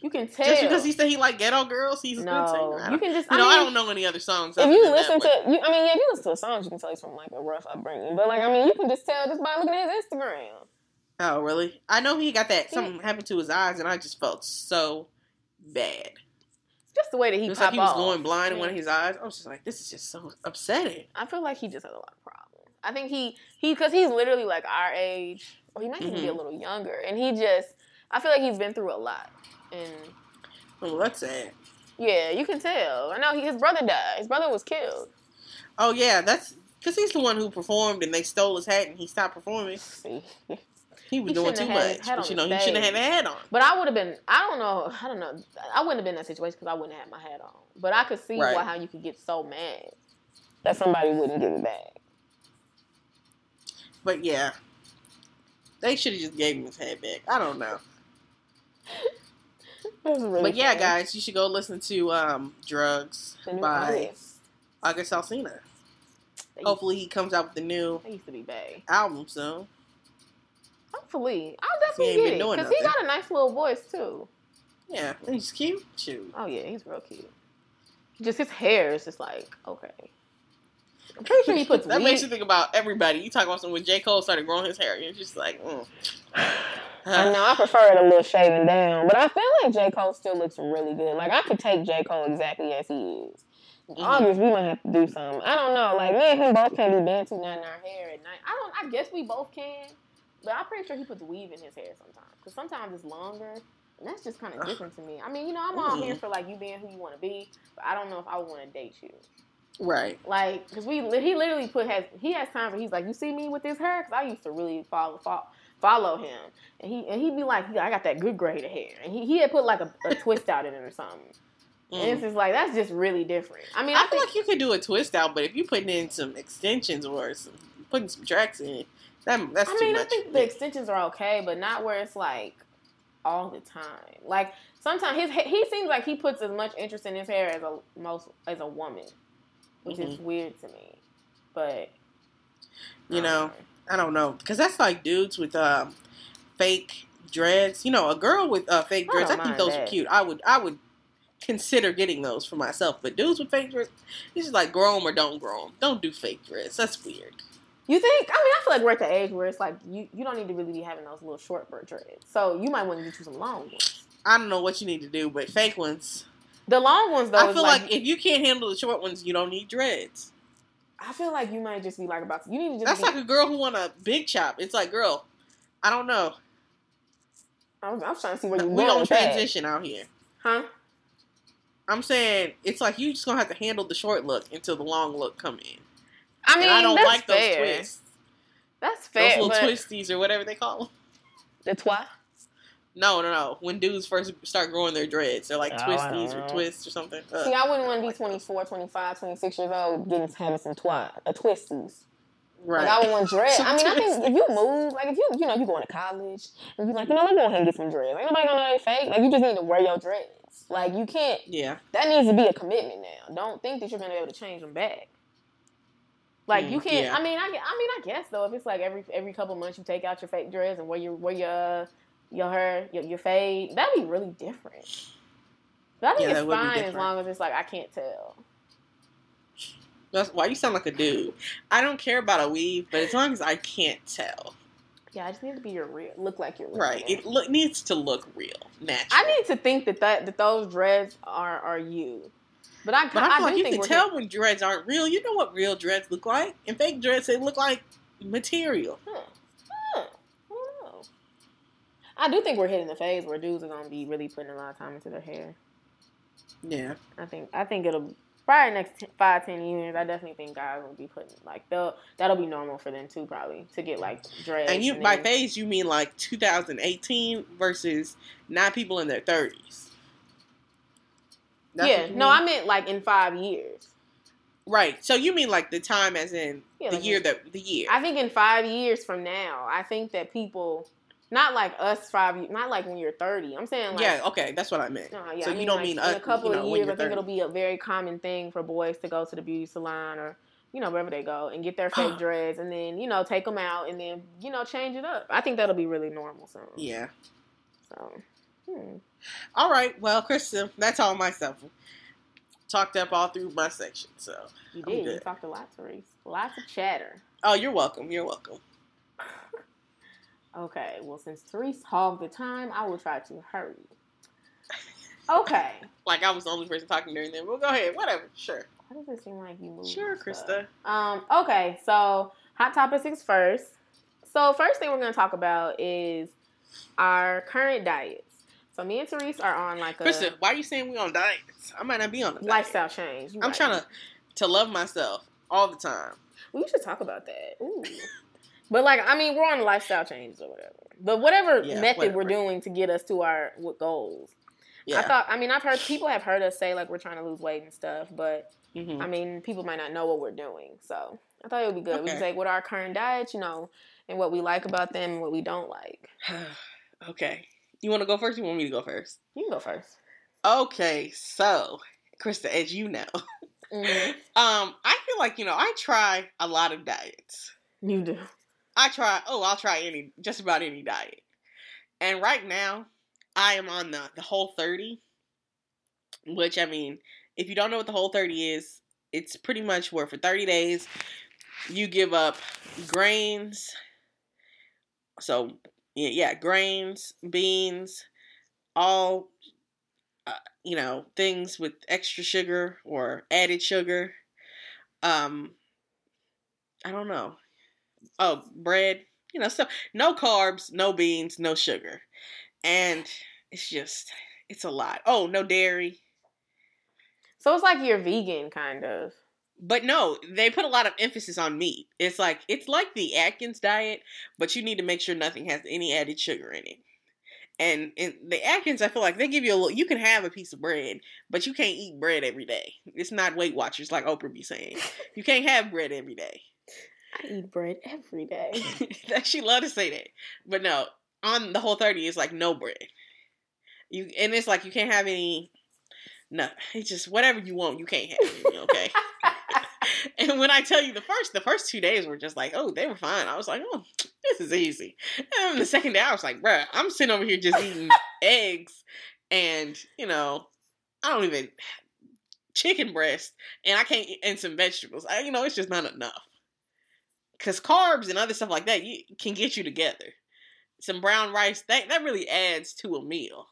You can tell. Just because he said he liked ghetto girls, he's a good singer. You can just. you know, I, I don't know any other songs. If you listen to, you, I mean, yeah, if you listen to songs, you can tell he's from like a rough upbringing. But like, I mean, you can just tell just by looking at his Instagram. Oh, really? I know he got that. Something happened to his eyes, and I just felt so bad. Just the way that he It was like he was off. going blind in one of his eyes. I was just like, this is just so upsetting. I feel like he just has a lot of problems. I think he he because he's literally like our age, or he might even be a Mhm. little younger, and he just I feel like he's been through a lot, and Well, that's sad. yeah, you can tell. I know he, his brother died. His brother was killed. Oh yeah, that's because he's the one who performed, and they stole his hat, and he stopped performing. [laughs] He was He doing too have had his much, but you know the he shouldn't have had a hat on. but I would have been. I don't know. I don't know. I wouldn't have been in that situation because I wouldn't have had my hat on. But I could see Right. why how you could get so mad that somebody wouldn't give it back. But yeah, they should have just gave him his hat back. I don't know. [laughs] Really But yeah, funny. guys, you should go listen to um, "Drugs" by August. August Alsina. Hopefully, he comes out with a new used to be album soon. Hopefully, I'll definitely get it because he got a nice little voice too. Yeah, he's cute. Shoot. Oh yeah, he's real cute. Just his hair is just like okay. I'm pretty sure he puts that weed. makes you think about everybody. You talk about something when J. Cole started growing his hair, you're just like, mm. I know I prefer it a little shaven down, but I feel like J Cole still looks really good. Like I could take J Cole exactly as he is. Mhm. August, we might have to do something. I don't know. Like me and him both can't be too nothing in our hair at night. I don't. I guess we both can, but I'm pretty sure he puts weave in his hair sometimes because sometimes it's longer. And that's just kind of different to me. I mean, you know, I'm all here for like you being who you want to be, but I don't know if I would want to date you. right. Like, cause we he literally put has he has times where he's like, you see me with this hair, cause I used to really follow follow, follow him, and he and he'd be like, I got that good grade of hair, and he, he had put like a, a twist out in it or something, and Mm. it's just like that's just really different. I mean, I I, feel think like you could do a twist out, but if you're putting in some extensions or some putting some tracks in that that's I mean I think the extensions are okay, but not where it's like all the time. Like sometimes his he seems like he puts as much interest in his hair as a most as a woman, which is Mm-hmm. weird to me, but you I know, don't I don't know because that's like dudes with um, fake dreads. You know, a girl with uh, fake dreads. I, don't think those are cute. I would I would consider getting those for myself. But dudes with fake dreads, it's just like grow 'em or don't grow 'em. Don't do fake dreads. That's weird. You think? I mean, I feel like we're at the age where it's like you, you don't need to really be having those little short bird dreads. So you might want to get you some long ones. I don't know what you need to do, but fake ones. The long ones though, I feel like, like, if you can't handle the short ones, you don't need dreads. I feel like you might just be like about to. You need to just. That's be, like a girl who want a big chop. It's like, girl, I don't know. I'm, I'm trying to see where you want. We don't with that. transition out here. huh? I'm saying it's like you just gonna have to handle the short look until the long look come in. I mean, and I don't that's like those fair. twists, That's fair. those little but twisties or whatever they call them. the twi. No, no, no. When dudes first start growing their dreads, they're like Oh, twisties or twists or something. Ugh. See, I wouldn't want to be 24, 25, 26 years old getting having some twi, a twisties. right. Like I would want dreads. I mean, I think if you move, like if you, you know, you going to college and you're like, you know, let me go ahead and get some dreads. Ain't nobody gonna know they fake. Like you just need to wear your dreads. Like you can't. yeah. That needs to be a commitment now. Don't think that you're gonna be able to change them back. Like Mm, you can't. yeah. I mean, I, I mean, I guess though, if it's like every every couple months you take out your fake dreads and wear your wear your your hair your, your fade, that'd be really different. But I think Yeah, it's fine as long as it's like I can't tell. That's why you sound like a dude. I don't care about a weave, but as long as I can't tell, Yeah, I just need to be your real, look like your real. right? It look, needs to look real, natural. I need to think that that, that those dreads are are you. But I, but I I, feel like you can tell when dreads aren't real. You know what real dreads look like, and fake dreads they look like material. Huh. Huh. I don't know. I do think we're hitting the phase where dudes are gonna be really putting a lot of time into their hair. Yeah, I think I think it'll probably next t- five ten years. I definitely think guys will be putting like they'll that'll be normal for them too probably to get like dreads. and you by then- phase you mean like 2018 versus not people in their 30s. That's yeah, no, mean? I meant like in five years. right. So you mean like the time, as in Yeah, the like year that the year. I think in five years from now, I think that people, not like us five, not like when you're thirty. I'm saying like yeah, okay, that's what I meant. No, yeah, so I you don't like, mean in uh, a couple you know, of years. I think it'll be a very common thing for boys to go to the beauty salon or you know wherever they go and get their fake [gasps] dreads and then you know take them out and then you know change it up. I think that'll be really normal soon. Yeah. So, hmm. All right. Well, Krista, that's all myself. Talked up all through my section. So. you I'm did. You talked a lot, Therese. Lots of chatter. Oh, you're welcome. You're welcome. [laughs] Okay. Well, since Therese hogged the time, I will try to hurry. Okay. [laughs] Like I was the only person talking during them. Well, go ahead. Whatever. Sure. Why does it seem like you moved? Sure, stuff? Krista. Um, okay, so hot topics is first. So first thing we're gonna talk about is our current diets. So me and Therese are on like a Krista, why are you saying we on diets? I might not be on a diet. lifestyle change. You I'm right. trying to to love myself all the time. We should talk about that. Ooh. but like, I mean, we're on lifestyle changes or whatever. But whatever Yeah, method we're doing to get us to our goals. Yeah. I thought. I mean, I've heard people have heard us say like we're trying to lose weight and stuff, but Mhm. I mean, people might not know what we're doing. So I thought it would be good. Okay. We can take what our current diets, you know, and what we like about them and what we don't like. [sighs] okay. You want to go first? Or you want me to go first? You can go first. Okay. So, Krista, as you know, Mhm. [laughs] um, I feel like you know I try a lot of diets. You do. I try. Oh, I'll try any, just about any diet. And right now, I am on the the whole thirty. Which I mean, if you don't know what the whole thirty is, it's pretty much where for thirty days you give up grains. So yeah, yeah, grains, beans, all uh, you know things with extra sugar or added sugar. Um, I don't know. Oh, bread, you know, so No carbs, no beans, no sugar, and it's just it's a lot. Oh, no dairy. So it's like you're vegan, kind of. But no, they put a lot of emphasis on meat. It's like it's like the Atkins diet, but you need to make sure nothing has any added sugar in it. And in the Atkins, I feel like they give you a little. You can have a piece of bread, but you can't eat bread every day. It's not Weight Watchers like Oprah be saying. You can't have bread every day. I eat bread every day. [laughs] she love to say that, but no, on the whole thirty, it's like no bread. You and it's like you can't have any. No, it's just whatever you want, you can't have. Any, okay. [laughs] and [laughs] when I tell you the first, the first two days were just like, oh, they were fine. I was like, oh, this is easy. And the second day, I was like, bruh, I'm sitting over here just eating [laughs] eggs and you know, I don't even chicken breast, and I can't eat and some vegetables. I, you know, it's just not enough. Cause carbs and other stuff like that you can get you together. Some brown rice that that really adds to a meal.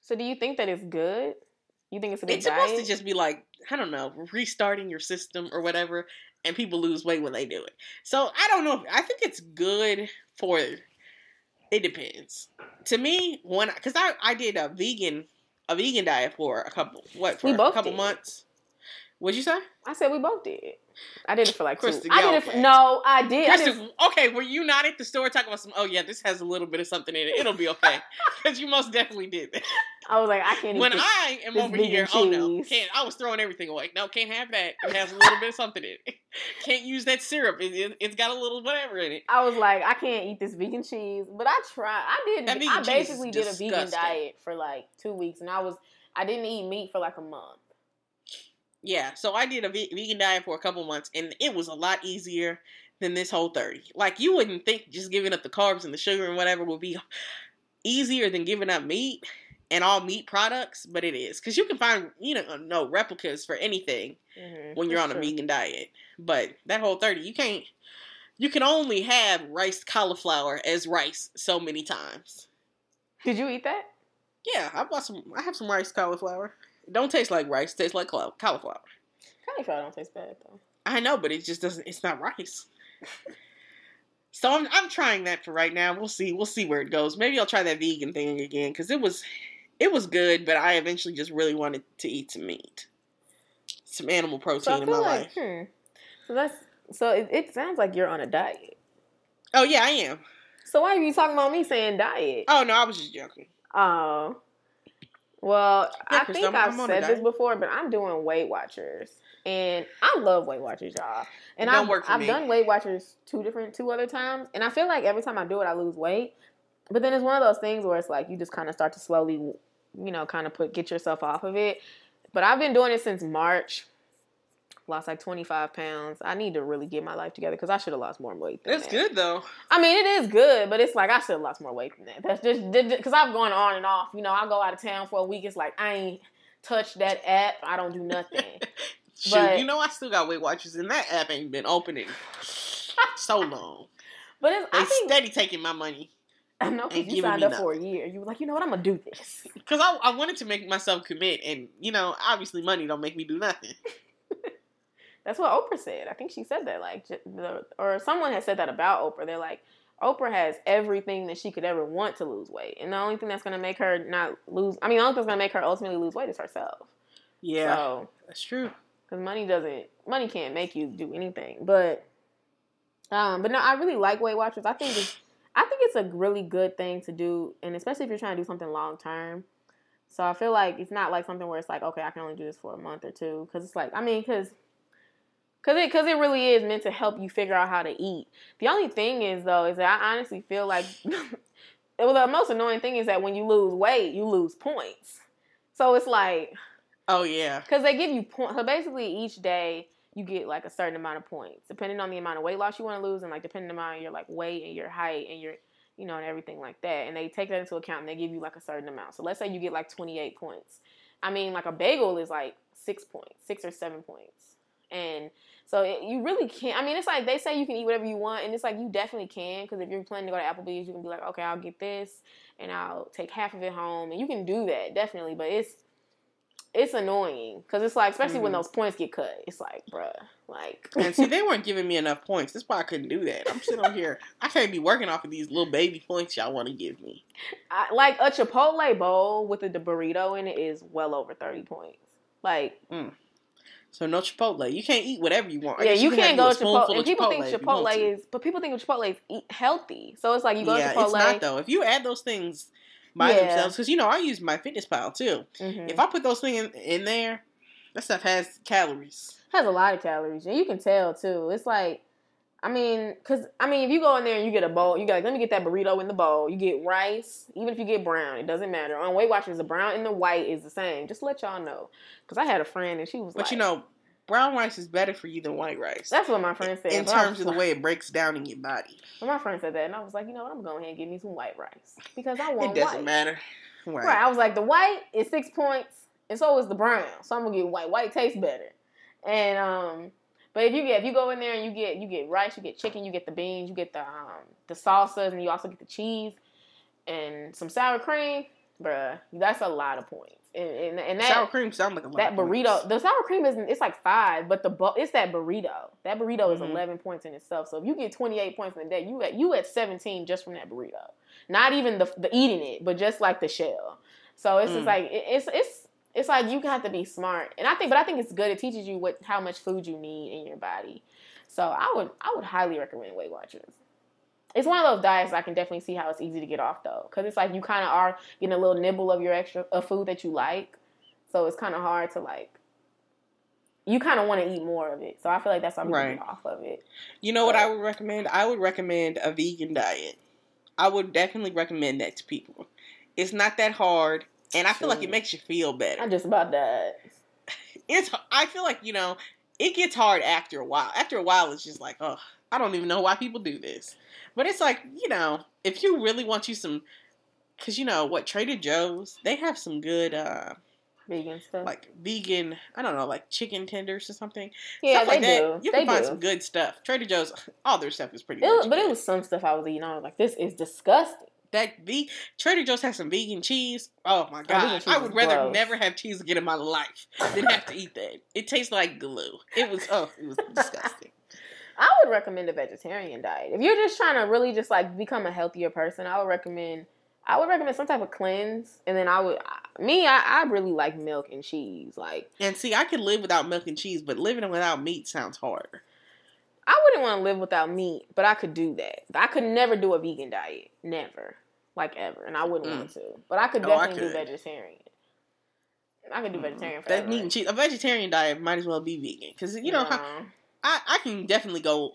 so do you think that it's good? You think it's a It's supposed to just be like I don't know, restarting your system or whatever, and people lose weight when they do it. So I don't know. I think it's good for. It depends. To me, when because I I did a vegan a vegan diet for a couple what for We a couple did. months. What'd you say? I said we both did. I did it for like two. Krista, I did it. For, okay. no, I did. I did okay, were you not at the store talking about some? Oh yeah, this has a little bit of something in it. It'll be okay [laughs] because you most definitely did that. I was like, I can't When. I am over here, oh no, can't. I was throwing everything away. No, can't have that. It has a little bit of something in it. [laughs] Can't use that syrup. It, it, it's got a little whatever in it. I was like, I can't eat this vegan cheese, but I tried. I did. I basically did a vegan diet for like two weeks, and I was I didn't eat meat for like a month. Yeah, so I did a vegan diet for a couple months, and it was a lot easier than this whole 30. Like, you wouldn't think just giving up the carbs and the sugar and whatever would be easier than giving up meat and all meat products, but it is. Because you can find, you know, no replicas for anything Mhm, when you're on a true. vegan diet. But that whole 30, you can't, you can only have rice cauliflower as rice so many times. Did you eat that? Yeah, I bought some, I have some rice cauliflower. Don't taste like rice, tastes like caul- cauliflower. Cauliflower don't taste bad though. I know, but it just doesn't. It's not rice. [laughs] so I'm I'm trying that for right now. We'll see. We'll see where it goes. Maybe I'll try that vegan thing again because it was it was good, but I eventually just really wanted to eat some meat, some animal protein I in my like, life. hmm. So that's so it, it sounds like you're on a diet. Oh yeah, I am. So why are you talking about me saying diet? Oh no, I was just joking. Oh. Well, Yeah, I think I've I'm said this before, but I'm doing Weight Watchers, and I love Weight Watchers, y'all. And I've, work I've me. done Weight Watchers two different, two other times, and I feel like every time I do it, I lose weight. But then it's one of those things where it's like you just kind of start to slowly, you know, kind of put get yourself off of it. But I've been doing it since March. Lost like 25 pounds. I need to really get my life together because I should have lost more weight. Than That's that. good though. I mean, it is good, but it's like I should have lost more weight than that. That's just because I've gone on and off. You know, I go out of town for a week. It's like I ain't touched that app. I don't do nothing. [laughs] Shoot, But- you know I still got Weight Watchers, and that app ain't been opening [laughs] so long. But it's, They I think steady taking my money I know because you signed up for a year. You were like, you know what? I'm gonna do this. [laughs] because I, I wanted to make myself commit, and you know, obviously, money don't make me do nothing. That's what Oprah said. I think she said that. Like, the, or someone had said that about Oprah. They're like, Oprah has everything that she could ever want to lose weight, and the only thing that's gonna make her not lose. I mean, the only thing that's gonna make her ultimately lose weight is herself. Yeah, So that's true. because money doesn't money can't make you do anything but um but no i really like weight watchers i think it's i think it's a really good thing to do and especially if you're trying to do something long term so i feel like it's not like something where it's like okay i can only do this for a month or two because it's like i mean because Cause it, cause it really is meant to help you figure out how to eat. The only thing is though, is that I honestly feel like, [laughs] well, the most annoying thing is that when you lose weight, you lose points. So it's like, Oh yeah, because they give you points. So basically, each day you get like a certain amount of points, depending on the amount of weight loss you want to lose, and like depending on your like weight and your height and your, you know, and everything like that. And they take that into account and they give you like a certain amount. So let's say you get like twenty eight points. I mean, like a bagel is like six points, six or seven points, and so it, you really can't. I mean, it's like they say you can eat whatever you want, and it's like you definitely can because if you're planning to go to Applebee's, you can be like, okay, I'll get this, and I'll take half of it home, and you can do that definitely. But it's it's annoying because it's like, especially when Mhm. those points get cut, it's like, bruh, like. and see, they [laughs] weren't giving me enough points. That's why I couldn't do that. I'm sitting on here. I can't be working off of these little baby points y'all want to give me. I, like a Chipotle bowl with a burrito in it is well over thirty points. Like, So no Chipotle. You can't eat whatever you want. Yeah, you can have can't go to Chipotle. And people think if you Chipotle is, but people think of Chipotle is eat healthy. So it's like you go yeah, to Chipotle. it's not though. If you add those things by Yeah. themselves, because you know I use my Fitness Pal too. Mhm. If I put those things in, in there, that stuff has calories. has a lot of calories, and you can tell too. It's like, I mean, cause I mean, if you go in there and you get a bowl, you got like, let me get that burrito in the bowl. You get rice, even if you get brown, it doesn't matter. On Weight Watchers, the brown and the white is the same. Just to let y'all know, cause I had a friend and she was like But like, you know, brown rice is better for you than white rice. that's what my friend said. in But terms of the way it breaks down in your body. But my friend said that, and I was like, you know what? I'm going ahead and get me some white rice because I want It doesn't white. matter. Right. Right. I was like, the white is six points, and so is the brown. So I'm gonna get white. White tastes better. And um, but if you get if you go in there and you get you get rice, you get chicken, you get the beans, you get the um the salsas, and you also get the cheese and some sour cream, bruh, that's a lot of points. And and, and that Sour cream sounds like a lot. that of burrito, points. the sour cream isn't. It's like five, but the bu- it's that burrito. That burrito is Mhm. eleven points in itself. So if you get twenty eight points in a day, you at you at seventeen just from that burrito. Not even the the eating it, but just like the shell. So it's just Mm. like it, it's it's it's like you have to be smart. And I think, but I think it's good. It teaches you what how much food you need in your body. So I would I would highly recommend Weight Watchers. It's one of those diets I can definitely see how it's easy to get off though, because it's like you kind of are getting a little nibble of your extra of food that you like. So it's kind of hard to like. You kind of want to eat more of it, so I feel like that's why I'm Right. get off of it. You know what I would recommend? I would recommend a vegan diet. I would definitely recommend that to people. It's not that hard, and I feel like it makes you feel better. I just about died. it's. I feel like you know it gets hard after a while. After a while, it's just like, oh, I don't even know why people do this. But it's like you know, if you really want you some, because you know what Trader Joe's, they have some good. uh vegan stuff. like vegan, I don't know, like chicken tenders or something. yeah, stuff like they that. do. You they can find do. some good stuff. Trader Joe's, [laughs] all their stuff is pretty It much was, but it was some stuff I was eating. I was like, this is disgusting. That the Trader Joe's has some vegan cheese. Oh my god! cheese I would rather gross. never have cheese again in my life than have to eat that. It tastes like glue. It was oh, it was disgusting. [laughs] I would recommend a vegetarian diet. If you're just trying to really just like become a healthier person, I would recommend I would recommend some type of cleanse. And then I would me, I, I really like milk and cheese. Like And see, I could live without milk and cheese, but living without meat sounds harder. I wouldn't want to live without meat, but I could do that. I could never do a vegan diet. Never. Like ever. And I wouldn't Mm. want to. But I could Oh, I definitely do vegetarian. I could do vegetarian That forever. meat and cheese, a vegetarian diet might as well be vegan because you know how I I can definitely go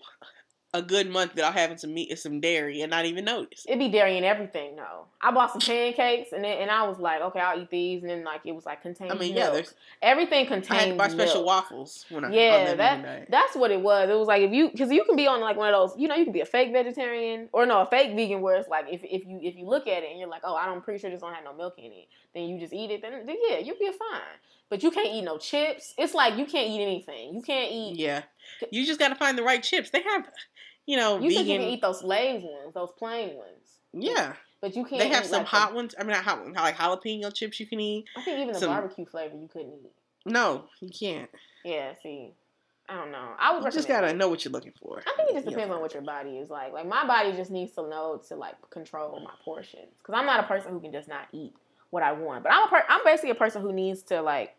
a good month without having some meat and some dairy and not even notice. It'd be dairy and everything, though. I bought some pancakes and then and I was like, okay, I'll eat these, and then like it was like contained. I mean, yeah, there's everything contained. I had to buy special milk. waffles when I Yeah, that, that diet. that's what it was. It was like if you because you can be on like one of those, you know, you can be a fake vegetarian or no, a fake vegan where it's like if if you if you look at it and you're like, oh, I'm pretty sure this don't have no milk in it, then you just eat it. Then, then yeah, you'll be fine. But you can't eat no chips. It's like you can't eat anything. You can't eat. Yeah, you just got to find the right chips. They have, you know, You said you can eat those Lay's ones, those plain ones. yeah, But you can't. they have some like, hot ones. I mean, not hot ones, like jalapeno chips you can eat. I think even the barbecue flavor you couldn't eat. No, you can't. Yeah, see, I don't know. I would You just gotta know what you're looking for. I think it just depends on what your body is like. Like my body just needs to know to like control my portions because I'm not a person who can just not eat what I want. But I'm a per- I'm basically a person who needs to like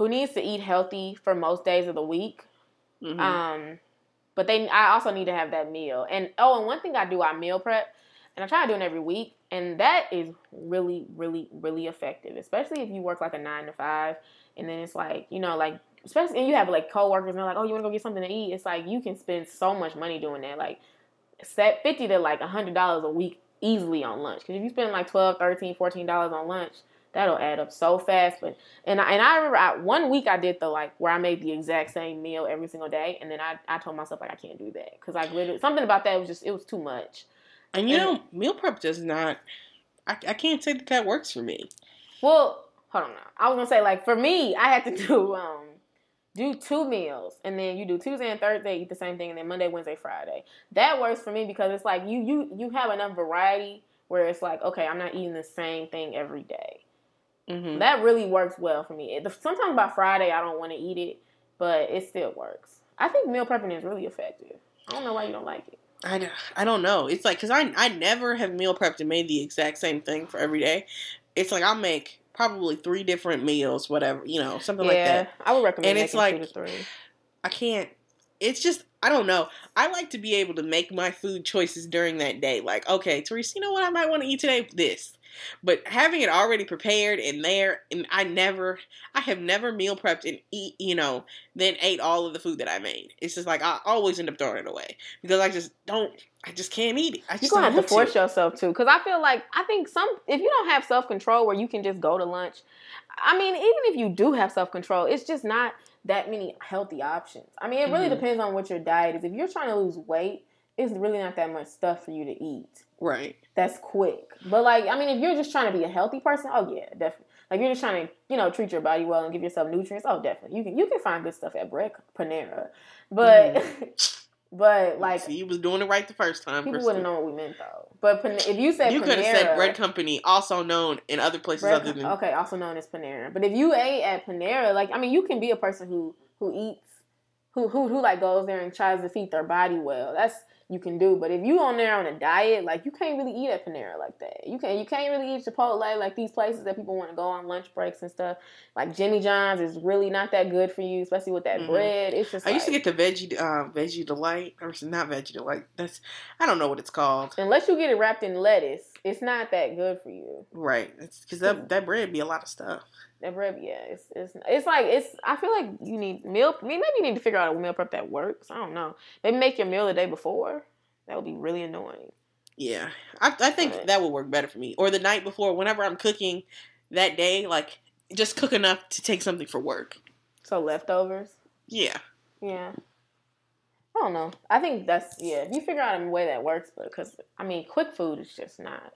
who needs to eat healthy for most days of the week. Mhm. Um, but they I also need to have that meal. And oh, and one thing I do I meal prep, and I try to do it every week, and that is really really really effective, especially if you work like a nine to five, and then it's like you know like especially and you have like coworkers and they're like, oh, you want to go get something to eat? It's like you can spend so much money doing that, like set fifty to like a hundred dollars a week easily on lunch. Because if you spend like 12 13 14 dollars on lunch, that'll add up so fast. But and I, and I remember I, one week I did the like where I made the exact same meal every single day, and then I, I told myself like I can't do that because like literally something about that was just it was too much. And you and- know, meal prep does not. I, I can't say that that works for me. Well, hold on now. I was gonna say like for me, I had to [laughs] do um do two meals and then you do Tuesday and Thursday eat the same thing and then Monday, Wednesday, Friday. That works for me because it's like you you you have enough variety where it's like okay, I'm not eating the same thing every day. Hmm That really works well for me. It- Sometimes by Friday I don't want to eat it, but it still works. I think meal prepping is really effective. I don't know why you don't like it. I don't know. It's like because I I never have meal prepped and made the exact same thing for every day. It's like I'll make probably three different meals, whatever you know, something like that. I would recommend And it's like- two to three. I can't. It's just I don't know. I like to be able to make my food choices during that day. Like, okay, Teresa, you know what I might want to eat today? This. But having it already prepared and there, and I never, I have never meal prepped and eat, you know, then ate all of the food that I made. It's just like I always end up throwing it away because I just don't, I just can't eat it. I You're gonna don't have to force yourself to, because I feel like I think some if you don't have self control where you can just go to lunch. I mean, even if you do have self control, it's just not that many healthy options. I mean, it really Mhm. depends on what your diet is. If you're trying to lose weight, it's really not that much stuff for you to eat. Right. That's quick. But like, I mean, if you're just trying to be a healthy person, oh yeah, definitely. Like you're just trying to, you know, treat your body well and give yourself nutrients. Oh, definitely. You can you can find good stuff at Bread Panera, but mm-hmm. [laughs] but like See, you was doing it right the first time. people Kristen. wouldn't know what we meant though. But Pan- if you said You could have said bread company, also known in other places Bread other than. okay, also known as Panera. But if you ate at Panera, like I mean, you can be a person who who eats, who who who like goes there and tries to feed their body well. That's you can do. But if you on there on a diet, like you can't really eat at Panera like that. You can't. you can't really eat Chipotle like these places that people want to go on lunch breaks and stuff. Like Jimmy John's is really not that good for you, especially with that Mhm. bread. It's just I used to get the veggie, uh, veggie delight, or it's not veggie delight. That's I don't know what it's called. unless you get it wrapped in lettuce, it's not that good for you. Right, it's because that that bread be a lot of stuff. That bread, yeah, it's it's it's like it's. I feel like you need meal. I mean, maybe you need to figure out a meal prep that works. I don't know. Maybe make your meal the day before. That would be really annoying. Yeah, I I think Right. that would work better for me. Or the night before, whenever I'm cooking that day, like just cook enough to take something for work. So leftovers. Yeah. Yeah. I don't know. I think that's yeah. If you figure out a way that works, but because I mean, quick food is just not.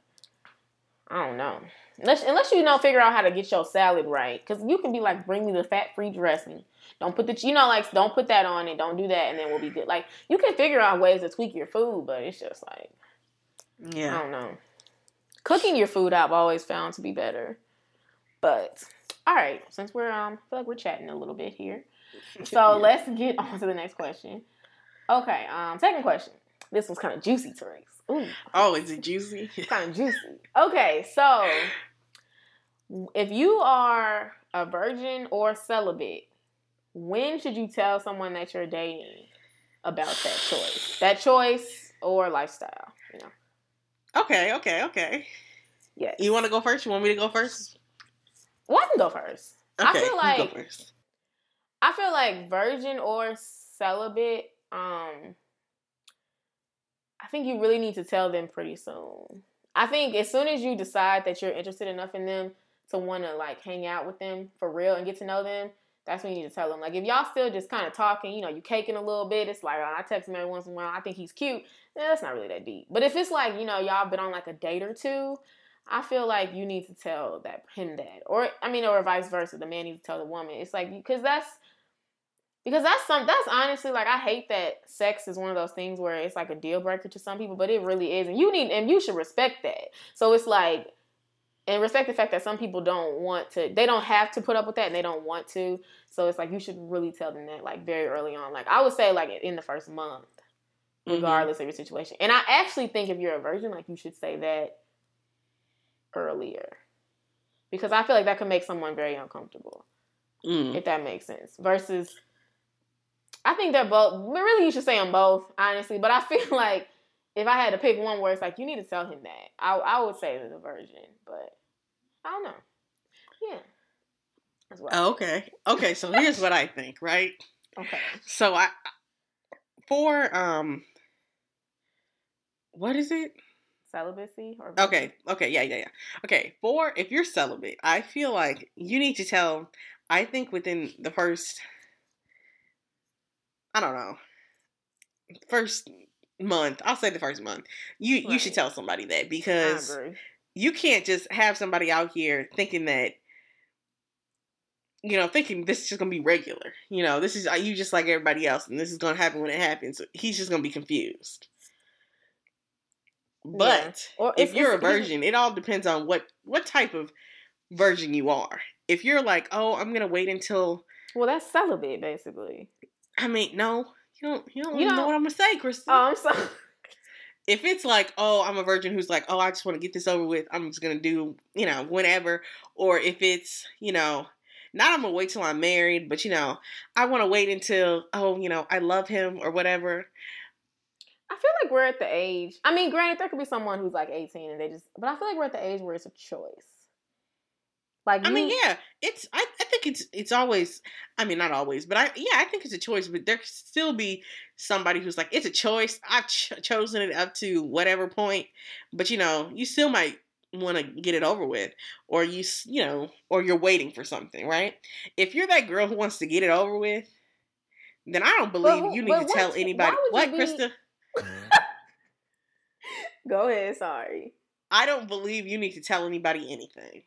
I don't know. Unless unless you know figure out how to get your salad right, because you can be like, bring me the fat free dressing. Don't put the you know like don't put that on it. Don't do that, and then we'll be good. Like you can figure out ways to tweak your food, but it's just like yeah, I don't know. Cooking your food I've always found to be better. But all right, since we're um I feel like we're chatting a little bit here. [laughs] So let's get on to the next question. Okay, um second question. This one's kind of juicy, Therese. Ooh, Oh, is it juicy? [laughs] kind of juicy. Okay, so if you are a virgin or celibate, when should you tell someone that you're dating about that choice? That choice or lifestyle, you know. okay, okay, okay. Yes. You want to go first? You want me to go first? Well, I can go first. Okay, I feel like first. I feel like virgin or celibate. Um, I think you really need to tell them pretty soon. I think as soon as you decide that you're interested enough in them to want to like hang out with them for real and get to know them, that's when you need to tell them. Like if y'all still just kind of talking, you know, you caking a little bit. It's like oh, I text him every once in a while. I think he's cute. Eh, that's not really that deep. But if it's like you know y'all been on like a date or two, I feel like you need to tell that him that, or I mean, or vice versa. The man needs to tell the woman. It's like because that's because that's some that's honestly like I hate that sex is one of those things where it's like a deal breaker to some people, but it really is, and you need and you should respect that. So it's like and respect the fact that some people don't want to they don't have to put up with that and they don't want to. So it's like you should really tell them that like very early on. Like I would say like in the first month, Mhm. regardless of your situation. And I actually think if you're a virgin, like you should say that earlier. Because I feel like that could make someone very uncomfortable Mm. if that makes sense. Versus, I think they're both. but Really, you should say them both, honestly. But I feel [laughs] like if I had to pick one where it's like you need to tell him that, I I would say the virgin. But I don't know. Yeah, what. Oh, okay. Okay, so here's what I think, right? [laughs] Okay. So I for um what is it? Celibacy or Okay, okay, yeah, yeah, yeah. Okay, for if you're celibate, I feel like you need to tell I think within the first I don't know. First month, I'll say the first month. You you should tell somebody that because you can't just have somebody out here thinking that you know thinking this is just gonna be regular. You know this is uh, you just like everybody else and this is gonna happen when it happens. He's just gonna be confused. But Or if it's- you're a virgin it all depends on what what type of virgin you are. If you're like oh i'm gonna wait until Well, that's celibate, basically. I mean no you don't you don't You even know don't- what i'm gonna say kristen Oh, I'm sorry. [laughs] if it's like, oh, I'm a virgin who's like, oh, I just want to get this over with, I'm just gonna do, you know, whatever. Or if it's, you know, not I'm gonna wait till I'm married, but you know, I want to wait until, oh, you know, I love him or whatever. I feel like we're at the age. I mean, granted, there could be someone who's like 18 and they just, but I feel like we're at the age where it's a choice. Like, I mean, yeah, it's. I, I think it's. It's always. I mean, not always, but I. Yeah, I think it's a choice. But there could still be somebody who's like, it's a choice. I've ch- chosen it up to whatever point, but you know, you still might want to get it over with, or you, s- you know, or you're waiting for something, right? If you're that girl who wants to get it over with, then I don't believe you need to tell anybody. What, be- Krista? [laughs] Go ahead, sorry. I don't believe you need to tell anybody anything.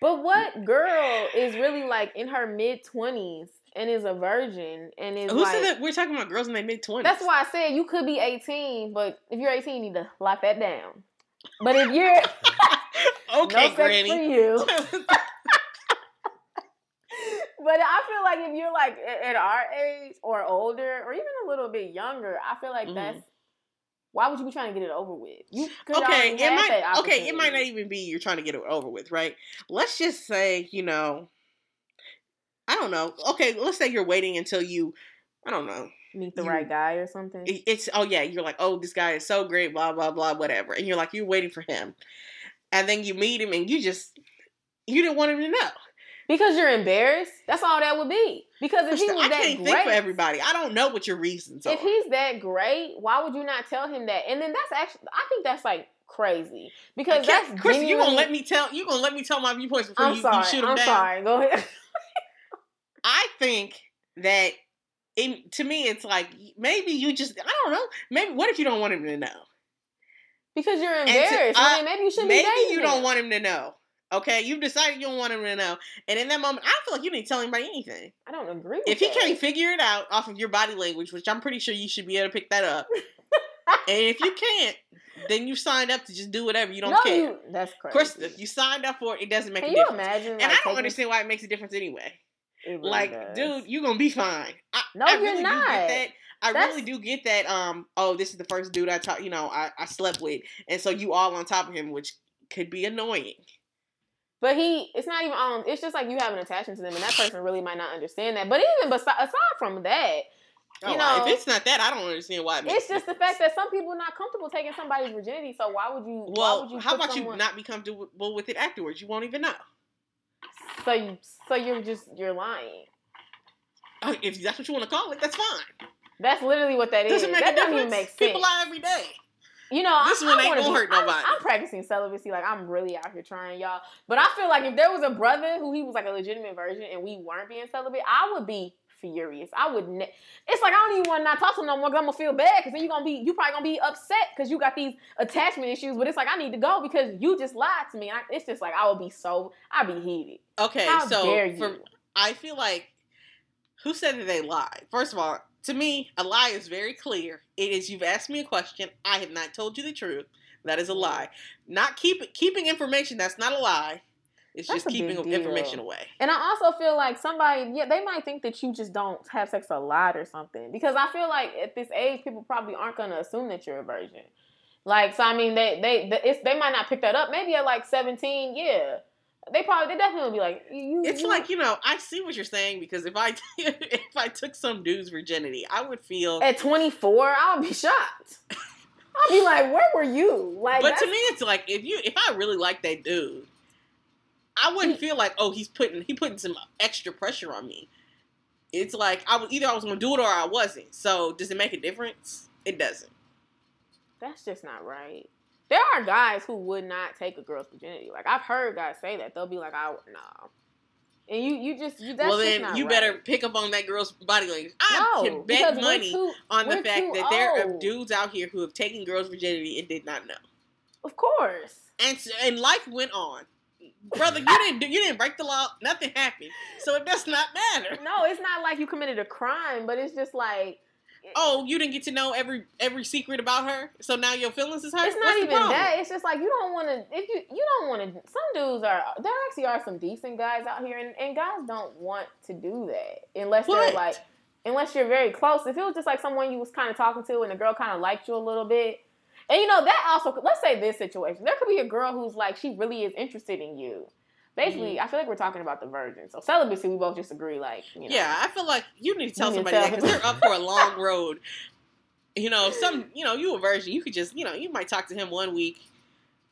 But what girl is really like in her mid 20s and is a virgin and is Who like. said that we're talking about girls in their mid twenties? That's why I said you could be 18, but if you're 18, you need to lock that down. But if you're [laughs] okay, no Granny. for you, [laughs] but I feel like if you're like at our age or older or even a little bit younger, I feel like Mhm. that's why would you be trying to get it over with? You okay, it might okay, it might not even be you're trying to get it over with, right? Let's just say, you know, I don't know. Okay, let's say you're waiting until you, I don't know. meet the you- right guy or something. It's oh yeah, you're like, oh, this guy is so great, blah blah blah, whatever, and you're like, you're waiting for him, and then you meet him, and you just you didn't want him to know. Because you're embarrassed. That's all that would be. Because if he was I that can't great, think for everybody. I don't know what your reasons are. if he's that great, why would you not tell him that? And then that's actually, I think that's like crazy because that's Chris, you gonna let me tell you gonna let me tell my viewpoints before I'm you, sorry. you shoot him I'm down. sorry. Go ahead. [laughs] I think that in to me it's like maybe you just I don't know. Maybe what if you don't want him to know? Because you're to- embarrassed. uh, I mean, maybe you shouldn't Maybe you don't him. want him to know. Okay, you've decided you don't want him to know, and in that moment, I don't feel like you need to tell anybody anything. I don't agree with If he that. can't figure it out off of your body language, which I'm pretty sure you should be able to pick that up, [laughs] and if you can't, then you signed up to just do whatever. You don't no, care. you, that's of crazy. course, if you signed up for it, it doesn't make Can a you difference. imagine? and like, I don't taking- understand why it makes a difference anyway. Really Like, does. dude, you're gonna be fine. I, No, I you're really not. Do get that. I That's- really do get that. Um, oh, this is the first dude I talk. You know, I, I slept with, and so you all on top of him, which could be annoying. But he, it's not even on. It's just like you have an attachment to them, and that person really might not understand that. But even besi- aside from that, Oh, You know- if it's not that, I don't understand why. It makes it's just the fact that some people are not comfortable taking somebody's virginity. So why would you? why Well, would you how about someone, you not be comfortable with it afterwards? You won't even know. So you, so you're just you're lying. Oh, If that's what you want to call it, that's fine. That's literally what that is. Doesn't make that a doesn't difference. even make sense. People lie every day. You know, This I, one I ain't gonna be, hurt nobody. I'm. I'm, practicing celibacy. Like I'm really out here trying, y'all. But I feel like if there was a brother who he was like a legitimate virgin and we weren't being celibate, I would be furious. I would. Ne- it's like I don't even want to not talk to him no more because I'm gonna feel bad because then you're gonna be you probably gonna be upset because you got these attachment issues. But it's like I need to go because you just lied to me. And I, it's just like I would be so I'd be heated. Okay, How so for I feel like who said that they lied? First of all, to me, a lie is very clear. It is you've asked me a question. I have not told you the truth. That is a mm. lie. Not keep keeping information that's not a lie. It's That's just keeping information away. And I also feel like somebody, yeah, they might think that you just don't have sex a lot or something. Because I feel like at this age, people probably aren't going to assume that you're a virgin. Like, so I mean, they they they, it's, they might not pick that up. Maybe at like 17, yeah, they probably they definitely would be like, you. It's you- like you know, I see what you're saying because if I [laughs] if I took some dude's virginity, I would feel. at 24, I would be shocked. I'd be like, where were you? Like, But to me, it's like if you if I really like that dude, I wouldn't mm. feel like oh he's putting he putting some extra pressure on me. It's like I was either I was gonna do it or I wasn't. So does it make a difference? It doesn't. that's just not right. There are guys who would not take a girl's virginity. Like I've heard guys say that they'll be like, "I no," and you you just you, that's well then you right. better pick up on that girl's body language. I no, can bet money too- on the fact that there are dudes out here who have taken girls' virginity and did not know. Of course. And and life went on. Brother, you didn't do, you didn't break the law. Nothing happened. So it does not matter. No, it's not like you committed a crime, but it's just like Oh, you didn't get to know every every secret about her, so now your feelings is hurt. it's not What's even that. It's just like you don't want to. If you you don't want to. Some dudes are. There actually are some decent guys out here, and, and guys don't want to do that unless What? they're like, unless you're very close. If it was just like someone you was kind of talking to, and the girl kind of liked you a little bit, and you know that also. Let's say this situation. There could be a girl who's like she really is interested in you. Basically, Mm-hmm. I feel like we're talking about the virgin. So celibacy, we both just agree. Like, you know, Yeah, I feel like you need to tell You need to somebody tell that because they're up for a long road. [laughs] You know, some you know you a virgin. You could just you know you might talk to him one week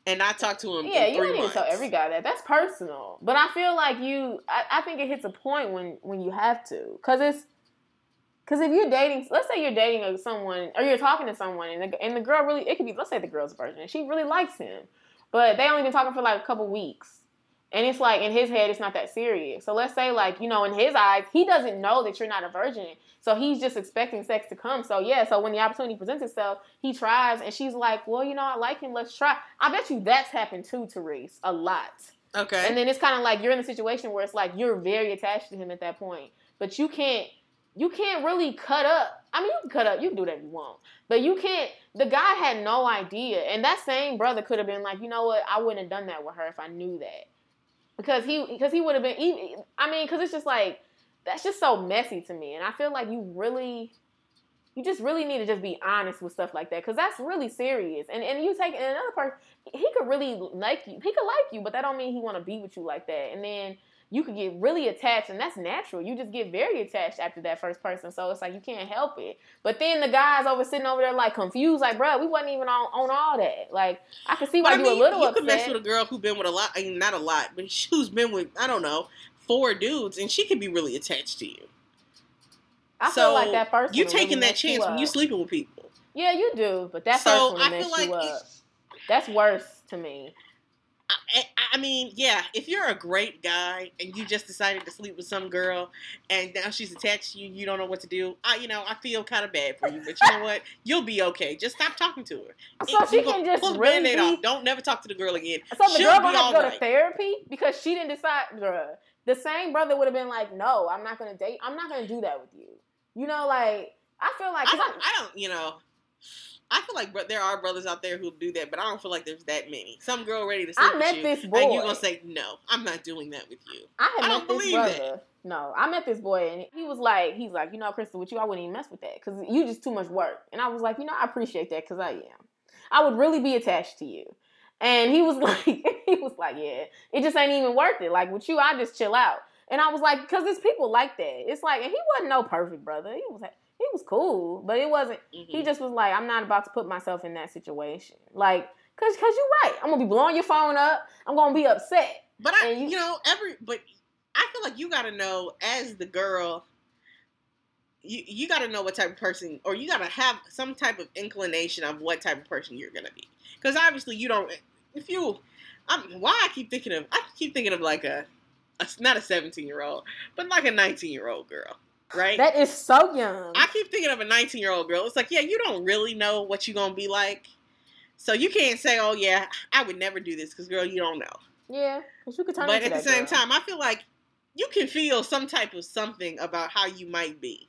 and not talk to him. Yeah, in you three don't need to tell every guy that. That's personal. But I feel like you. I, I think it hits a point when when you have to, because it's because if you're dating, let's say you're dating someone or you're talking to someone, and the, and the girl really, it could be, let's say the girl's a virgin, and she really likes him, but they only been talking for like a couple weeks. And it's like in his head, it's not that serious. So let's say, like, you know, in his eyes, he doesn't know that you're not a virgin. So he's just expecting sex to come. So yeah, so when the opportunity presents itself, he tries and she's like, Well, you know, I like him, let's try. I bet you that's happened too, Therese, a lot. Okay. And then it's kind of like you're in a situation where it's like you're very attached to him at that point. But you can't you can't really cut up. I mean, you can cut up, you can do whatever you want. But you can't the guy had no idea. And that same brother could have been like, you know what, I wouldn't have done that with her if I knew that because he because he would have been even i mean because it's just like that's just so messy to me. And i feel like you really you just really need to just be honest with stuff like that. Because that's really serious. And and you take and another person he could really like you he could like you but that don't mean he want to be with you like that. And then you could get really attached and that's natural you just get very attached after that first person so it's like you can't help it but then the guys over sitting over there like confused like bro we wasn't even on, on all that like i could see why But I you mean, a little you upset could mess with a girl who's been with a lot. I mean, not a lot, but [laughs] who's been with I don't know four dudes, and she could be really attached to you. I so feel like that first you taking that messed you chance when up. you sleeping with people. Yeah, you do, but that so first one I messed feel like you up. That's worse to me. I, I mean, yeah, if you're a great guy and you just decided to sleep with some girl and now she's attached to you, you don't know what to do. I, you know, I feel kind of bad for you, but you know what? You'll be okay. Just stop talking to her. So It- she can just pull the really Band-Aid be- off. Don't never talk to the girl again. So the She'll girl gonna have to go alright. to therapy because she didn't decide. Bruh, the same brother would have been like, "No, I'm not gonna date. I'm not gonna do that with you." You know, like I feel like I don't, I don't, you know. I feel like there are brothers out there who do that, but I don't feel like there's that many. Some girl ready to I met you, this boy. and you gonna say no? I'm not doing that with you. I had I don't this believe brother. that. No, I met this boy and he was like, he's like, you know, Crystal, with you, I wouldn't even mess with that because you just too much work. And I was like, you know, I appreciate that because I am. I would really be attached to you. And he was [laughs] like, he was like, yeah, it just ain't even worth it. Like with you, I just chill out. And I was like, because there's people like that. It's like, and he wasn't no perfect brother. He was, he was cool, but it wasn't. Mhm. He just was like, I'm not about to put myself in that situation. Like, cause, cause you're right. I'm gonna be blowing your phone up. I'm gonna be upset. But I, you, you- know, every but I feel like you got to know as the girl. You you got to know what type of person, or you got to have some type of inclination of what type of person you're gonna be. Because obviously you don't. If you, I'm why I keep thinking of I keep thinking of like a, a not a 17 year old, but like a 19 year old girl, right? That is so young. I keep thinking of a 19 year old girl. It's like, yeah, you don't really know what you're gonna be like, so you can't say, oh yeah, I would never do this because girl, you don't know. yeah, you could turn But at the same girl. time, I feel like you can feel some type of something about how you might be.